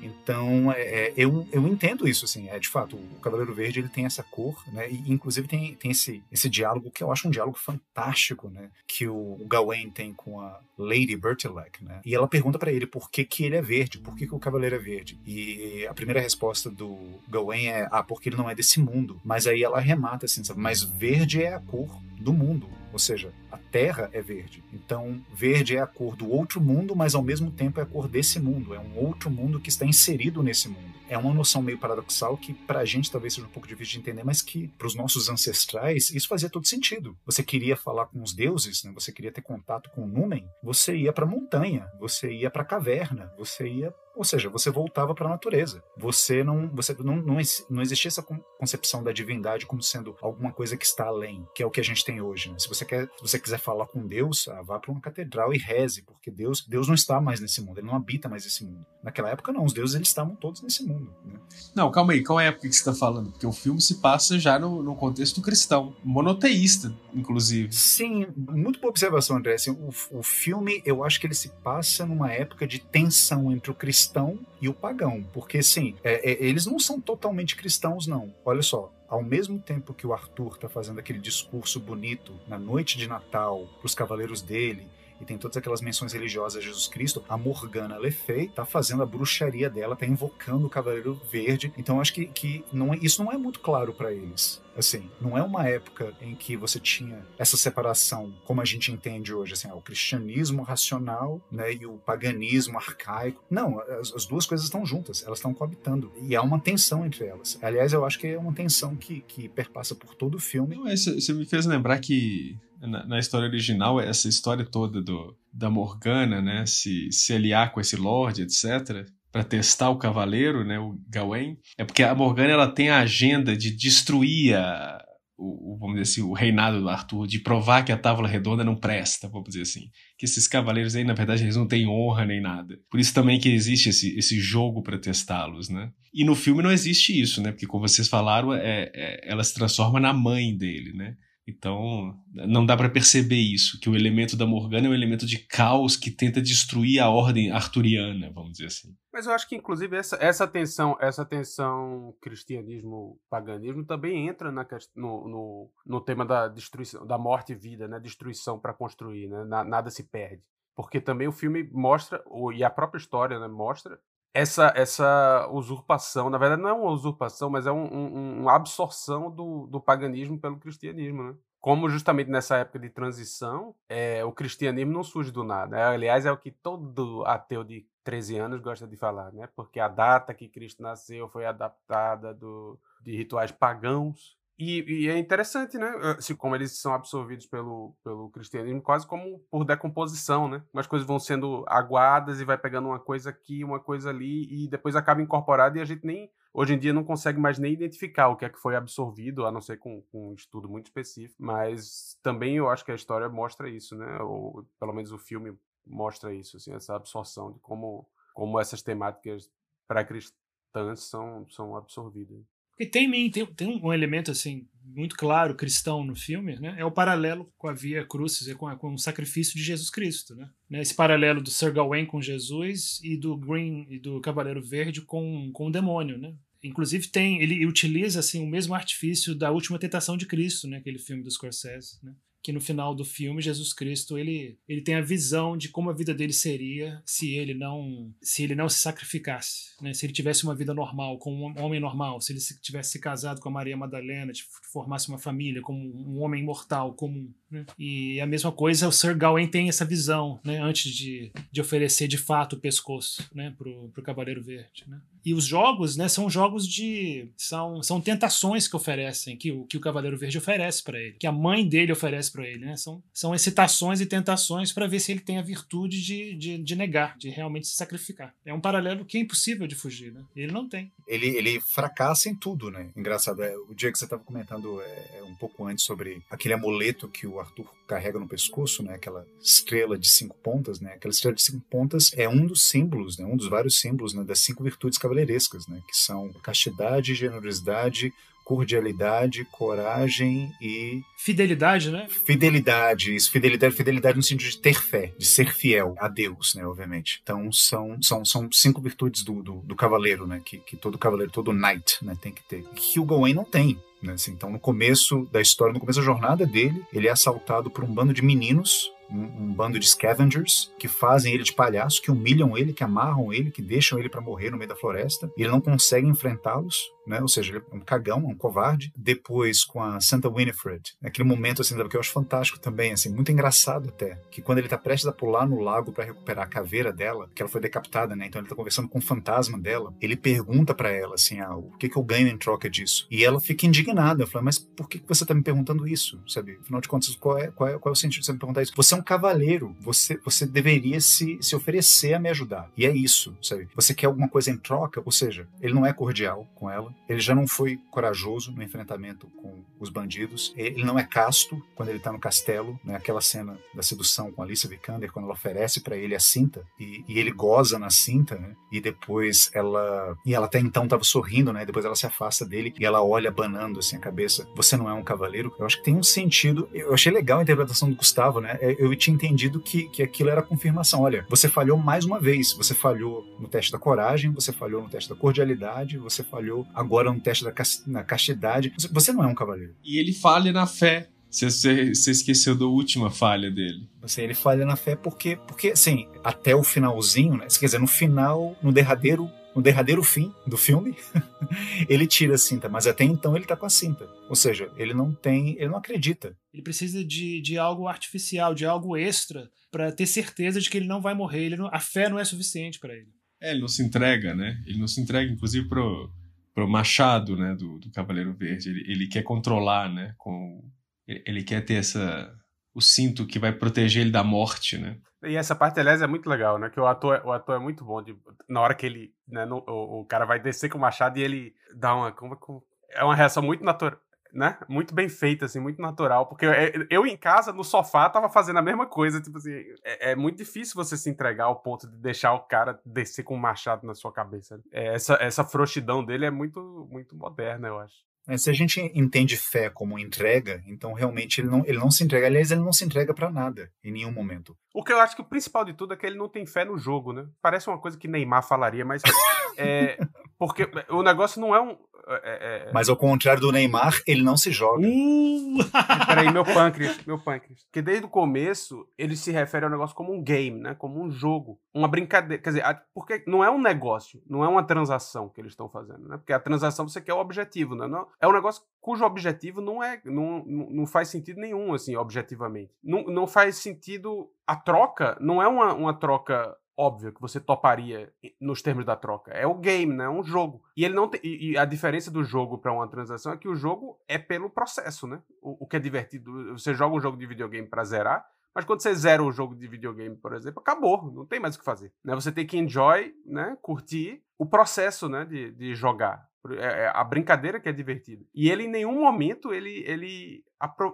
Então, é, é, eu, eu entendo isso, assim, é de fato, o Cavaleiro Verde ele tem essa cor, né, e inclusive tem, tem esse, esse diálogo que eu acho um diálogo fantástico, né, que o, o Gawain tem com a Lady Bertilac, né, e ela pergunta para ele por que que ele é verde, por que que o Cavaleiro é verde, e a primeira resposta do Gawain é, ah, porque ele não é desse mundo, mas aí ela remata assim, sabe, mas verde é a cor do mundo, ou seja, a terra é verde. Então, verde é a cor do outro mundo, mas ao mesmo tempo é a cor desse mundo. É um outro mundo que está inserido nesse mundo é uma noção meio paradoxal que para a gente talvez seja um pouco difícil de entender, mas que para os nossos ancestrais isso fazia todo sentido. Você queria falar com os deuses, né? você queria ter contato com o Numen, você ia para a montanha, você ia para a caverna, você ia ou seja, você voltava para a natureza. Você não, você não, não, não existia essa concepção da divindade como sendo alguma coisa que está além, que é o que a gente tem hoje. Né? Se você quer, se você quiser falar com Deus, ah, vá para uma catedral e reze, porque Deus, Deus não está mais nesse mundo, ele não habita mais esse mundo. Naquela época não, os deuses eles estavam todos nesse mundo mundo. Né? Não, calma aí, qual é a época que você está falando? Porque o filme se passa já no, no, contexto cristão, monoteísta, inclusive. Sim, muito boa observação, André. Assim, o, o filme, eu acho que ele se passa numa época de tensão entre o cristão e o pagão, porque, assim, é, é, eles não são totalmente cristãos, não. Olha só, ao mesmo tempo que o Arthur está fazendo aquele discurso bonito na noite de Natal para os cavaleiros dele e tem todas aquelas menções religiosas a Jesus Cristo, a Morgana Le Fay tá fazendo a bruxaria dela, tá invocando o Cavaleiro Verde. Então acho que, que não, é, isso não é muito claro para eles. Assim, não é uma época em que você tinha essa separação, como a gente entende hoje, assim, ah, o cristianismo racional né, e o paganismo arcaico. Não, as, as duas coisas estão juntas, elas estão coabitando. E há uma tensão entre elas. Aliás, eu acho que é uma tensão que, que perpassa por todo o filme. Você me fez lembrar que na, na, história original, essa história toda do, da Morgana, né, se, se aliar com esse Lorde, etc., para testar o cavaleiro, né, o Gawain, é porque a Morgana ela tem a agenda de destruir a, o, vamos dizer assim, o reinado do Arthur, de provar que a Távola Redonda não presta, vamos dizer assim. Que esses cavaleiros aí, na verdade, eles não têm honra nem nada. Por isso também que existe esse, esse jogo para testá-los, né? E no filme não existe isso, né? Porque, como vocês falaram, é, é, ela se transforma na mãe dele, né? Então, não dá para perceber isso, que o elemento da Morgana é um elemento de caos que tenta destruir a ordem arturiana, vamos dizer assim. Mas eu acho que, inclusive, essa, essa tensão, essa tensão cristianismo-paganismo também entra na, no, no, no, tema da destruição, da morte e vida, né? Destruição para construir, né? nada se perde. Porque também o filme mostra, e a própria história né, mostra, essa, essa usurpação, na verdade não é uma usurpação, mas é um, um, uma absorção do, do paganismo pelo cristianismo, né? Como justamente nessa época de transição, é, o cristianismo não surge do nada. Né? Aliás, é o que todo ateu de 13 anos gosta de falar, né? Porque a data que Cristo nasceu foi adaptada do, de rituais pagãos e, e, é interessante, né? Assim, como eles são absorvidos pelo, pelo cristianismo, quase como por decomposição, né? Umas coisas vão sendo aguadas e vai pegando uma coisa aqui, uma coisa ali, e depois acaba incorporado e a gente nem. Hoje em dia não consegue mais nem identificar o que é que foi absorvido, a não ser com, com um estudo muito específico. Mas também eu acho que a história mostra isso, né? Ou pelo menos o filme mostra isso, assim, essa absorção de como, como essas temáticas pré-cristãs são, são absorvidas. E tem, tem, tem um elemento assim muito claro cristão no filme, né? É o paralelo com a Via Crucis, com, a, com o sacrifício de Jesus Cristo, né? Esse paralelo do Sir Gawain com Jesus e do Green e do Cavaleiro Verde com, com o demônio, né? Inclusive tem, ele utiliza assim o mesmo artifício da Última Tentação de Cristo, né? Aquele filme do Scorsese, né? Que no final do filme Jesus Cristo ele, ele tem a visão de como a vida dele seria se ele não se ele não se sacrificasse, né? Se ele tivesse uma vida normal, como um homem normal, se ele tivesse se casado com a Maria Madalena, formasse uma família como um homem imortal comum, né? E a mesma coisa o Sir Gawain tem essa visão, né? Antes de, de oferecer de fato o pescoço, né? Pro Cavaleiro Verde, né? E os jogos, né? São jogos de são, são tentações que oferecem que o que o Cavaleiro Verde oferece para ele, que a mãe dele oferece para ele. Né? São, são excitações e tentações para ver se ele tem a virtude de, de, de, negar, de realmente se sacrificar. É um paralelo que é impossível de fugir. Né? Ele não tem. Ele, ele fracassa em tudo, né? Engraçado. É, o dia que você estava comentando é, é, um pouco antes sobre aquele amuleto que o Arthur carrega no pescoço, né? Aquela estrela de cinco pontas, né? Aquela estrela de cinco pontas é um dos símbolos, né? Um dos vários símbolos né? das cinco virtudes cavaleirescas, né? Que são castidade, generosidade, cordialidade, coragem e. Fidelidade, né? Fidelidade, isso, fidelidade, fidelidade no sentido de ter fé, de ser fiel a Deus, né, obviamente. Então são, são, são cinco virtudes do, do, do cavaleiro, né, que, que todo cavaleiro, todo knight, né, tem que ter. Que o Gawain não tem. Né, assim, então, no começo da história, no começo da jornada dele, ele é assaltado por um bando de meninos um, um, bando de scavengers que fazem ele de palhaço, que humilham ele, que amarram ele, que deixam ele para morrer no meio da floresta. E ele não consegue enfrentá-los, né? Ou seja, ele é um cagão, um covarde. Depois com a Santa Winifred, aquele momento assim que eu acho fantástico também, assim, muito engraçado até, que quando ele tá prestes a pular no lago para recuperar a caveira dela, que ela foi decapitada, né? Então ele tá conversando com o fantasma dela. Ele pergunta para ela assim, ah, o que que eu ganho em troca disso? E ela fica indignada, fala, mas por que você tá me perguntando isso? Sabe? Afinal de contas, qual é, qual é, qual é o sentido de você me perguntar isso? Você é um cavaleiro, você, você deveria se, se oferecer a me ajudar. E é isso, sabe? Você quer alguma coisa em troca, ou seja, ele não é cordial com ela, ele já não foi corajoso no enfrentamento com os bandidos, ele não é casto quando ele tá no castelo, né? Aquela cena da sedução com Alicia Vikander, quando ela oferece para ele a cinta e, e, ele goza na cinta, né? E depois ela. E ela até então tava sorrindo, né? Depois ela se afasta dele e ela olha banando assim a cabeça. Você não é um cavaleiro? Eu acho que tem um sentido. Eu achei legal a interpretação do Gustavo, né? Eu eu tinha entendido que, que aquilo era confirmação. Olha, você falhou mais uma vez. Você falhou no teste da coragem, você falhou no teste da cordialidade, você falhou agora no teste da na castidade. Você, não é um cavaleiro. E ele falha na fé Você, você esqueceu da última falha dele. Assim, ele falha na fé porque, porque assim, até o finalzinho, né? Quer dizer, no final, no derradeiro no derradeiro fim do filme, ele tira a cinta, mas até então ele tá com a cinta. Ou seja, ele não tem, ele não acredita. Ele precisa de, de algo artificial, de algo extra, para ter certeza de que ele não vai morrer. Ele não, a fé não é suficiente para ele. É, ele não se entrega, né? Ele não se entrega, inclusive, pro, pro machado, né, do, do Cavaleiro Verde. Ele, ele quer controlar, né? Com, ele, quer ter essa o cinto que vai proteger ele da morte, né? E essa parte, aliás, é muito legal, né? Que o ator, o ator é muito bom. De, na hora que ele. Né, no, o, o, cara vai descer com o machado e ele dá uma. Como, como, é uma reação muito natural. Né? Muito bem feita, assim, muito natural. Porque eu, eu, em casa, no sofá, tava fazendo a mesma coisa. Tipo assim, é, é, muito difícil você se entregar ao ponto de deixar o cara descer com um machado na sua cabeça. É, essa, essa frouxidão dele é muito, muito moderna, eu acho. É, se a gente entende fé como entrega, então realmente ele não, ele não se entrega. Aliás, ele não se entrega para nada, em nenhum momento. O que eu acho que o principal de tudo é que ele não tem fé no jogo, né? Parece uma coisa que Neymar falaria, mas. é, porque o negócio não é um. É, é, é... Mas ao contrário do Neymar, ele não se joga. Uh! Peraí, meu pâncreas, meu pâncreas. Porque desde o começo ele se refere ao negócio como um game, né? Como um jogo, uma brincadeira. Quer dizer, porque não é um negócio, não é uma transação que eles estão fazendo, né? Porque a transação você quer o objetivo, né? Não, é um negócio cujo objetivo não é, não, não faz sentido nenhum, assim, objetivamente. Não, não faz sentido. A troca não é uma, uma troca óbvio que você toparia nos termos da troca. É o game, né? É um jogo. E ele não tem, e, a diferença do jogo para uma transação é que o jogo é pelo processo, né? O, o que é divertido, você joga um jogo de videogame para zerar, mas quando você zera o jogo de videogame, por exemplo, acabou, não tem mais o que fazer. Né? Você tem que enjoy, né? Curtir o processo, né? De, de jogar. É, é a brincadeira que é divertida. E ele, em nenhum momento, ele, ele,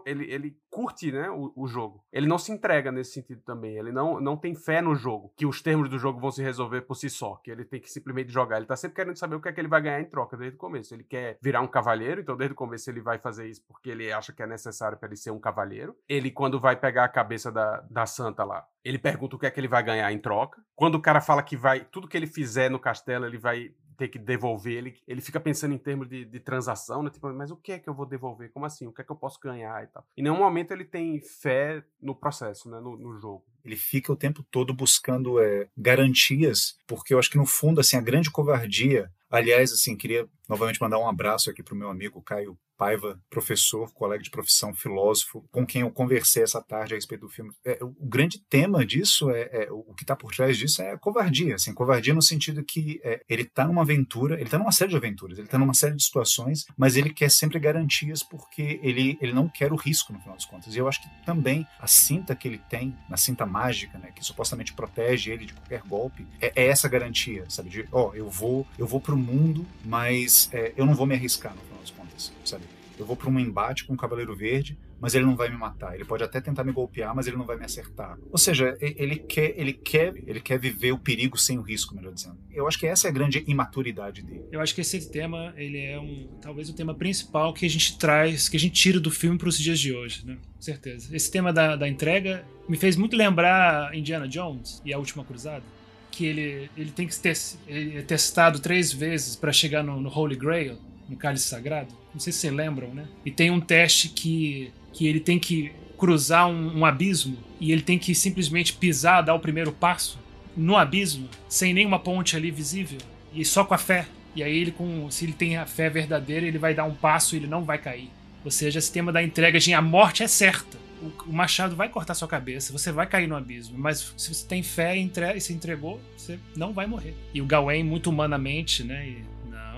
ele, ele curte né, o, o, jogo. Ele não se entrega nesse sentido também. Ele não, não tem fé no jogo, que os termos do jogo vão se resolver por si só, que ele tem que simplesmente jogar. Ele tá sempre querendo saber o que é que ele vai ganhar em troca desde o começo. Ele quer virar um cavalheiro, então desde o começo ele vai fazer isso porque ele acha que é necessário para ele ser um cavalheiro. Ele, quando vai pegar a cabeça da, da santa lá, ele pergunta o que é que ele vai ganhar em troca. Quando o cara fala que vai, tudo que ele fizer no castelo, ele vai ter que devolver, ele, ele fica pensando em termos de, de transação, né? Tipo, mas o que é que eu vou devolver? Como assim? O que é que eu posso ganhar e tal? Em nenhum momento ele tem fé no processo, né? No, no jogo. Ele fica o tempo todo buscando é, garantias, porque eu acho que no fundo, assim, a grande covardia Aliás, assim, queria novamente mandar um abraço aqui para o meu amigo Caio Paiva, professor, colega de profissão, filósofo, com quem eu conversei essa tarde a respeito do filme. É, o grande tema disso, é, é o que está por trás disso é a covardia. Assim, covardia no sentido que é, ele está numa aventura, ele está numa série de aventuras, ele está numa série de situações, mas ele quer sempre garantias porque ele, ele não quer o risco, no final das contas. E eu acho que também a cinta que ele tem, na cinta mágica, né, que supostamente protege ele de qualquer golpe, é, é essa garantia, sabe? De, ó, oh, eu vou, eu vou pro mundo, mas é, eu não vou me arriscar, no final das contas, sabe? Eu vou para um embate com o Cavaleiro Verde, mas ele não vai me matar. Ele pode até tentar me golpear, mas ele não vai me acertar. Ou seja, ele quer, ele quer, ele quer viver o perigo sem o risco, melhor dizendo. Eu acho que essa é a grande imaturidade dele. Eu acho que esse tema, ele é um, talvez o tema principal que a gente traz, que a gente tira do filme para os dias de hoje, né? Com certeza. Esse tema da, da entrega me fez muito lembrar Indiana Jones e a Última Cruzada que ele, ele tem que ter ele é testado três vezes para chegar no, no Holy Grail, no cálice sagrado. Não sei se vocês lembram, né? E tem um teste que, que ele tem que cruzar um, um abismo e ele tem que simplesmente pisar, dar o primeiro passo no abismo, sem nenhuma ponte ali visível e só com a fé. E aí ele com, se ele tem a fé verdadeira, ele vai dar um passo e ele não vai cair. Ou seja, esse tema da entrega de a morte é certa. O, o machado vai cortar sua cabeça, você vai cair no abismo, mas se você tem fé e, entre, e se entregou, você não vai morrer. E o Gawain muito humanamente, né? E,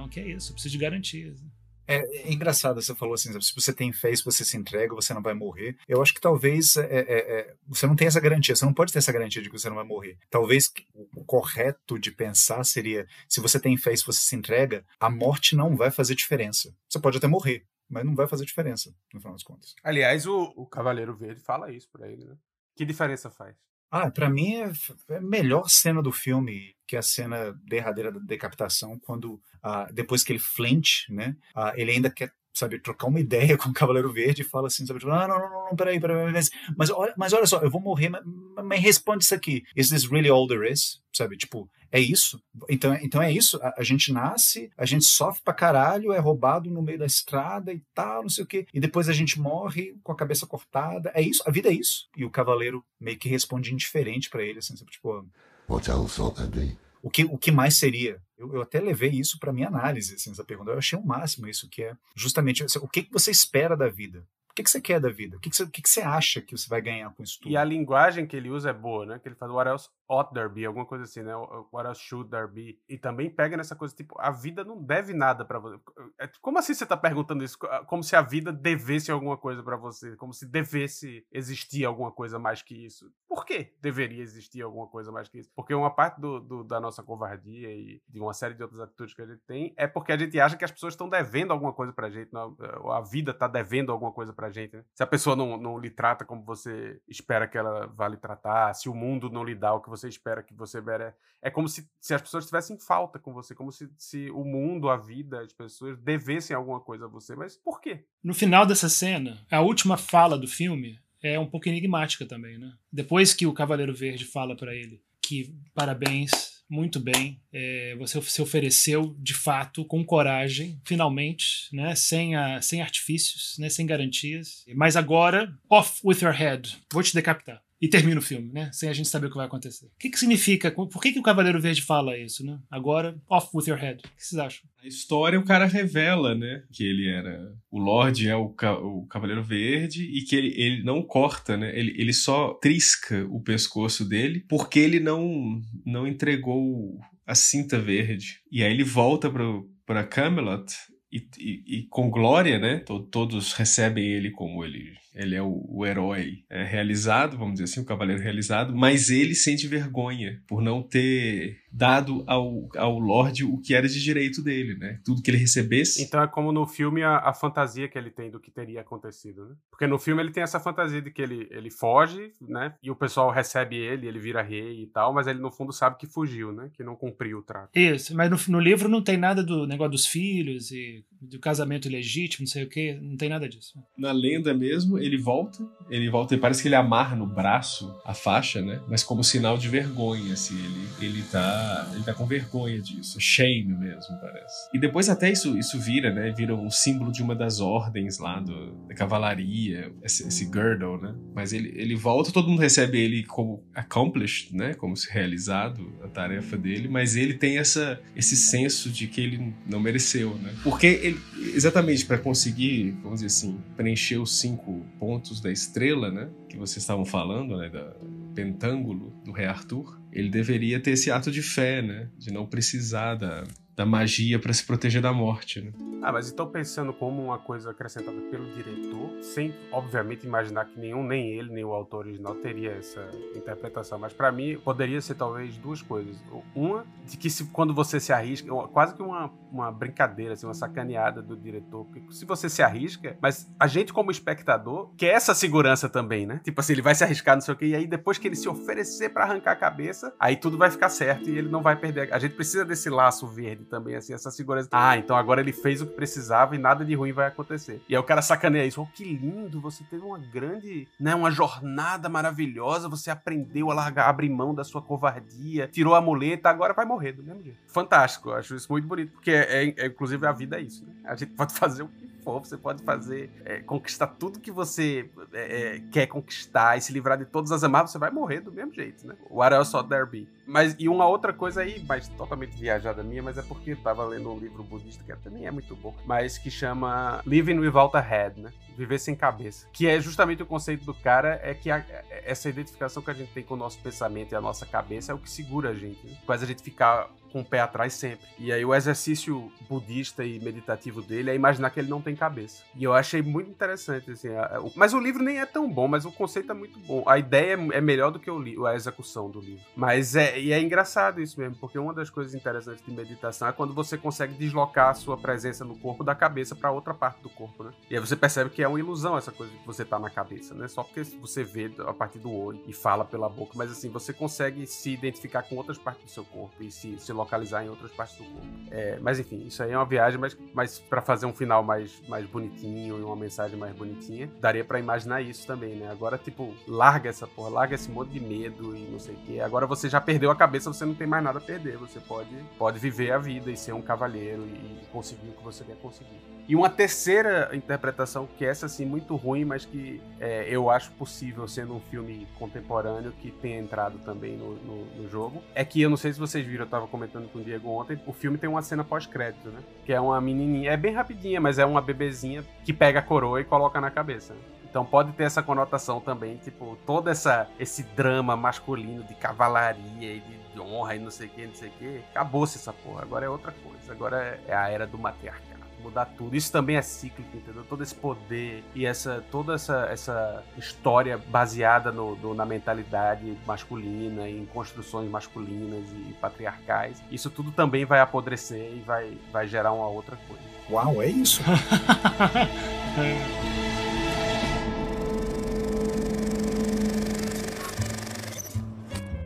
não, que é isso, eu preciso de garantias. Né? É, é, engraçado, você falou assim, se você tem fé, se você se entrega, você não vai morrer. Eu acho que talvez é, é, é, você não tem essa garantia, você não pode ter essa garantia de que você não vai morrer. Talvez o correto de pensar seria, se você tem fé e se você se entrega, a morte não vai fazer diferença. Você pode até morrer, mas não vai fazer diferença, no final das contas. Aliás, o, o Cavaleiro Verde fala isso pra ele, né? Que diferença faz? Ah, para mim é, é a melhor cena do filme, que é a cena derradeira da decapitação, quando ah, depois que ele flint, né? Ah, ele ainda quer sabe, trocar uma ideia com o Cavaleiro Verde e fala assim, sabe, tipo, ah, não, não, não, não, peraí, peraí, mas, olha, mas olha só, eu vou morrer, mas, mas responde isso aqui. Is this really all there is? Sabe, tipo, é isso. Então, então é isso. A, a, gente nasce, a gente sofre pra caralho, é roubado no meio da estrada e tal, não sei o quê. E depois a gente morre com a cabeça cortada. É isso, a vida é isso. E o cavaleiro meio que responde indiferente para ele, assim, tipo. What else ought there be? O que, o que mais seria? Eu, eu até levei isso para minha análise, assim, essa pergunta. Eu achei o máximo isso, que é justamente o que, que você espera da vida? que, que você quer da vida? O que, que, você, o que, que você acha que você vai ganhar com isso tudo? E a linguagem que ele usa é boa, né? Que ele faz what else ought there be, alguma coisa assim, né? What else should there be. E também pega nessa coisa, tipo, a vida não deve nada para você. É, como assim você tá perguntando isso? Como se a vida devesse alguma coisa para você. Como se devesse existir alguma coisa mais que isso. Por que deveria existir alguma coisa mais que isso? Porque uma parte do, do, da nossa covardia e de uma série de outras atitudes que a gente tem é porque a gente acha que as pessoas estão devendo alguma coisa pra gente, não, a vida tá devendo alguma coisa pra gente. Né? Se a pessoa não, não lhe trata como você espera que ela vá lhe tratar, se o mundo não lhe dá o que você espera que você merece. É como se, se as pessoas tivessem falta com você, como se, se o mundo, a vida, as pessoas devessem alguma coisa a você. Mas por quê? No final dessa cena, a última fala do filme é um pouco enigmática também, né? Depois que o Cavaleiro Verde fala para ele que parabéns, muito bem. É, você se ofereceu de fato com coragem, finalmente, né? Sem, a, sem artifícios, né? sem garantias. Mas agora, off with your head. Vou te decapitar e termina o filme, né? Sem a gente saber o que vai acontecer. O que, que significa? Por que, que o Cavaleiro Verde fala isso, né? Agora, off with your head. O que vocês acham? A história, o cara revela, né? Que ele era. O Lorde é o, ca... o Cavaleiro Verde e que ele, ele não corta, né? Ele, ele só trisca o pescoço dele porque ele não, não entregou a cinta verde. E aí ele volta pro, pra Camelot e, e, e, com glória, né? Todos recebem ele como ele ele é o, o herói é, realizado, vamos dizer assim, o cavaleiro realizado, mas ele sente vergonha por não ter dado ao, ao Lorde o que era de direito dele, né? Tudo que ele recebesse. Então é como no filme a, a, fantasia que ele tem do que teria acontecido, né? Porque no filme ele tem essa fantasia de que ele, ele foge, né? E o pessoal recebe ele, ele vira rei e tal, mas ele no fundo sabe que fugiu, né? Que não cumpriu o trato. Isso, mas no, no livro não tem nada do negócio dos filhos e do casamento legítimo, não sei o que, não tem nada disso. Na lenda mesmo, ele volta, ele volta e parece que ele amarra no braço a faixa, né? Mas como sinal de vergonha, assim, ele, ele tá ele tá com vergonha disso, shame mesmo, parece. E depois até isso, isso vira, né? Vira um símbolo de uma das ordens lá do, da cavalaria, esse, esse girdle, né? Mas ele, ele volta, todo mundo recebe ele como accomplished, né? Como se realizado a tarefa dele, mas ele tem essa, esse senso de que ele não mereceu, né? Porque ele, exatamente para conseguir, vamos dizer assim, preencher os cinco pontos da estrela, né? Que vocês estavam falando, né? Da pentângulo do rei Arthur, ele deveria ter esse ato de fé, né? De não precisar da, da magia para se proteger da morte, né? Ah, mas então pensando como uma coisa acrescentada pelo diretor, sem obviamente imaginar que nenhum, nem ele, nem o autor original teria essa interpretação, mas para mim poderia ser talvez duas coisas. Uma, de que se, quando você se arrisca, quase que uma, uma brincadeira, assim, uma sacaneada do diretor, porque se você se arrisca, mas a gente como espectador quer essa segurança também, né? Tipo assim, ele vai se arriscar, não sei o quê, e aí depois que ele se oferecer para arrancar a cabeça, aí tudo vai ficar certo e ele não vai perder. A gente precisa desse laço verde também, assim, essa segurança. Ah, então agora ele fez o que precisava e nada de ruim vai acontecer. E aí o cara sacaneia isso. Oh, que lindo, você teve uma grande, né, uma jornada maravilhosa, você aprendeu a largar, abrir mão da sua covardia, tirou a muleta, agora vai morrer do mesmo jeito. Fantástico, acho isso muito bonito, porque é, é, é inclusive a vida é isso, né? A gente pode fazer o que for, você pode fazer, é, conquistar tudo que você é, é, quer conquistar e se livrar de todas as amarras, você vai morrer do mesmo jeito, né? What else ought there be? Mas, e uma outra coisa aí, mas totalmente viajada minha, mas é porque eu tava lendo um livro budista que até nem é muito bom, mas que chama Living Without a Head, né? Viver sem cabeça. Que é justamente o conceito do cara, é que a, essa identificação que a gente tem com o nosso pensamento e a nossa cabeça é o que segura a gente, né? faz a gente ficar com o pé atrás sempre. E aí o exercício budista e meditativo dele é imaginar que ele não tem cabeça. E eu achei muito interessante, assim. A, o, mas o livro nem é tão bom, mas o conceito é muito bom. A ideia é, é melhor do que o, a execução do livro. Mas é, e é engraçado isso mesmo, porque uma das coisas interessantes de meditação é quando você consegue deslocar a sua presença no corpo da cabeça para outra parte do corpo, né? E aí você percebe que é uma ilusão essa coisa de você tá na cabeça, né? Só porque você vê a partir do olho e fala pela boca, mas assim, você consegue se identificar com outras partes do seu corpo e se, se localizar em outras partes do corpo. É, mas enfim, isso aí é uma viagem, mas, mas para fazer um final mais, mais bonitinho e uma mensagem mais bonitinha, daria para imaginar isso também, né? Agora, tipo, larga essa porra, larga esse monte de medo e não sei o quê. Agora você já perdeu a cabeça, você não tem mais nada a perder. Você pode, pode viver a vida e ser um cavaleiro e conseguir o que você quer conseguir. E uma terceira interpretação, que essa assim, muito ruim, mas que é, eu acho possível sendo um filme contemporâneo que tenha entrado também no, no, no, jogo, é que eu não sei se vocês viram, eu tava comentando com o Diego ontem, o filme tem uma cena pós-crédito, né? Que é uma menininha, é bem rapidinha, mas é uma bebezinha que pega a coroa e coloca na cabeça. Né? Então pode ter essa conotação também, tipo, todo essa, esse drama masculino de cavalaria e de honra e não sei o que, não sei o que. Acabou-se essa porra. Agora é outra coisa. Agora é a era do matriarcado mudar tudo. Isso também é cíclico, entendeu? Todo esse poder e essa toda essa, essa história baseada no, no, na mentalidade masculina, em construções masculinas e patriarcais, isso tudo também vai apodrecer e vai, vai gerar uma outra coisa. Uau, é isso?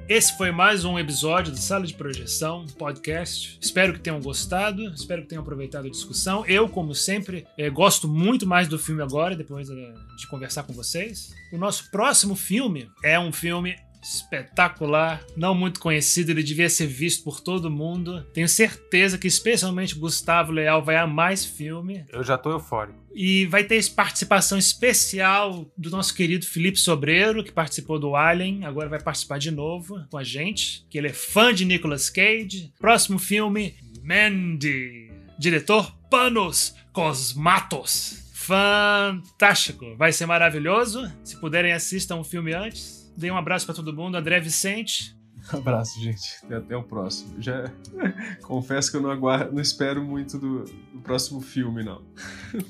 Esse foi mais um episódio do Sala de Projeção podcast. Espero que tenham gostado, espero que tenham aproveitado a discussão. Eu, como sempre, eh, gosto muito mais do filme agora, depois eh, de conversar com vocês. O nosso próximo filme é um filme espetacular, não muito conhecido, ele devia ser visto por todo mundo. Tenho certeza que especialmente Gustavo Leal vai amar esse filme. Eu já tô eufórico. E vai ter participação especial do nosso querido Felipe Sobreiro, que participou do Alien, agora vai participar de novo com a gente, que ele é fã de Nicolas Cage. Próximo filme, Mandy. Diretor Panos Cosmatos. Fantástico, vai ser maravilhoso. Se puderem, assistam o filme antes. Dei um abraço para todo mundo. André Vicente. Abraço, gente. Até o próximo. Já confesso que eu não aguardo, não espero muito do, do próximo filme, não.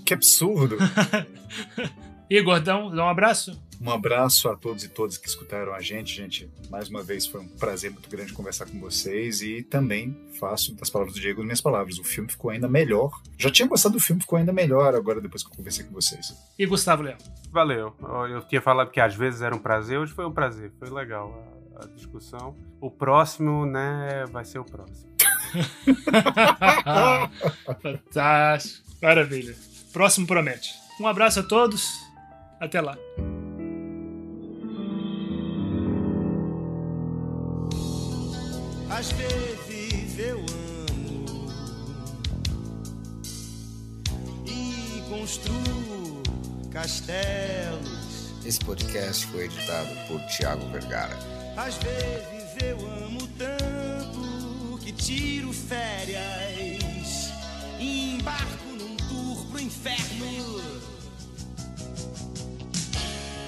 Que absurdo! Igor, dá um, dá um abraço. Um abraço a todos e todas que escutaram a gente, gente. Mais uma vez foi um prazer muito grande conversar com vocês e também faço das palavras do Diego as minhas palavras. O filme ficou ainda melhor. Já tinha gostado do filme, ficou ainda melhor agora depois que eu conversei com vocês. E Gustavo Leão? Valeu. Eu tinha falado que às vezes era um prazer, hoje foi um prazer. Foi legal a, a discussão. O próximo, né, vai ser o próximo. Fantástico. Maravilha. Próximo promete. Um abraço a todos. Até lá. Às vezes eu amo e construo castelos. Esse podcast foi editado por Tiago Vergara. Às vezes eu amo tanto que tiro férias e embarco num tour pro inferno.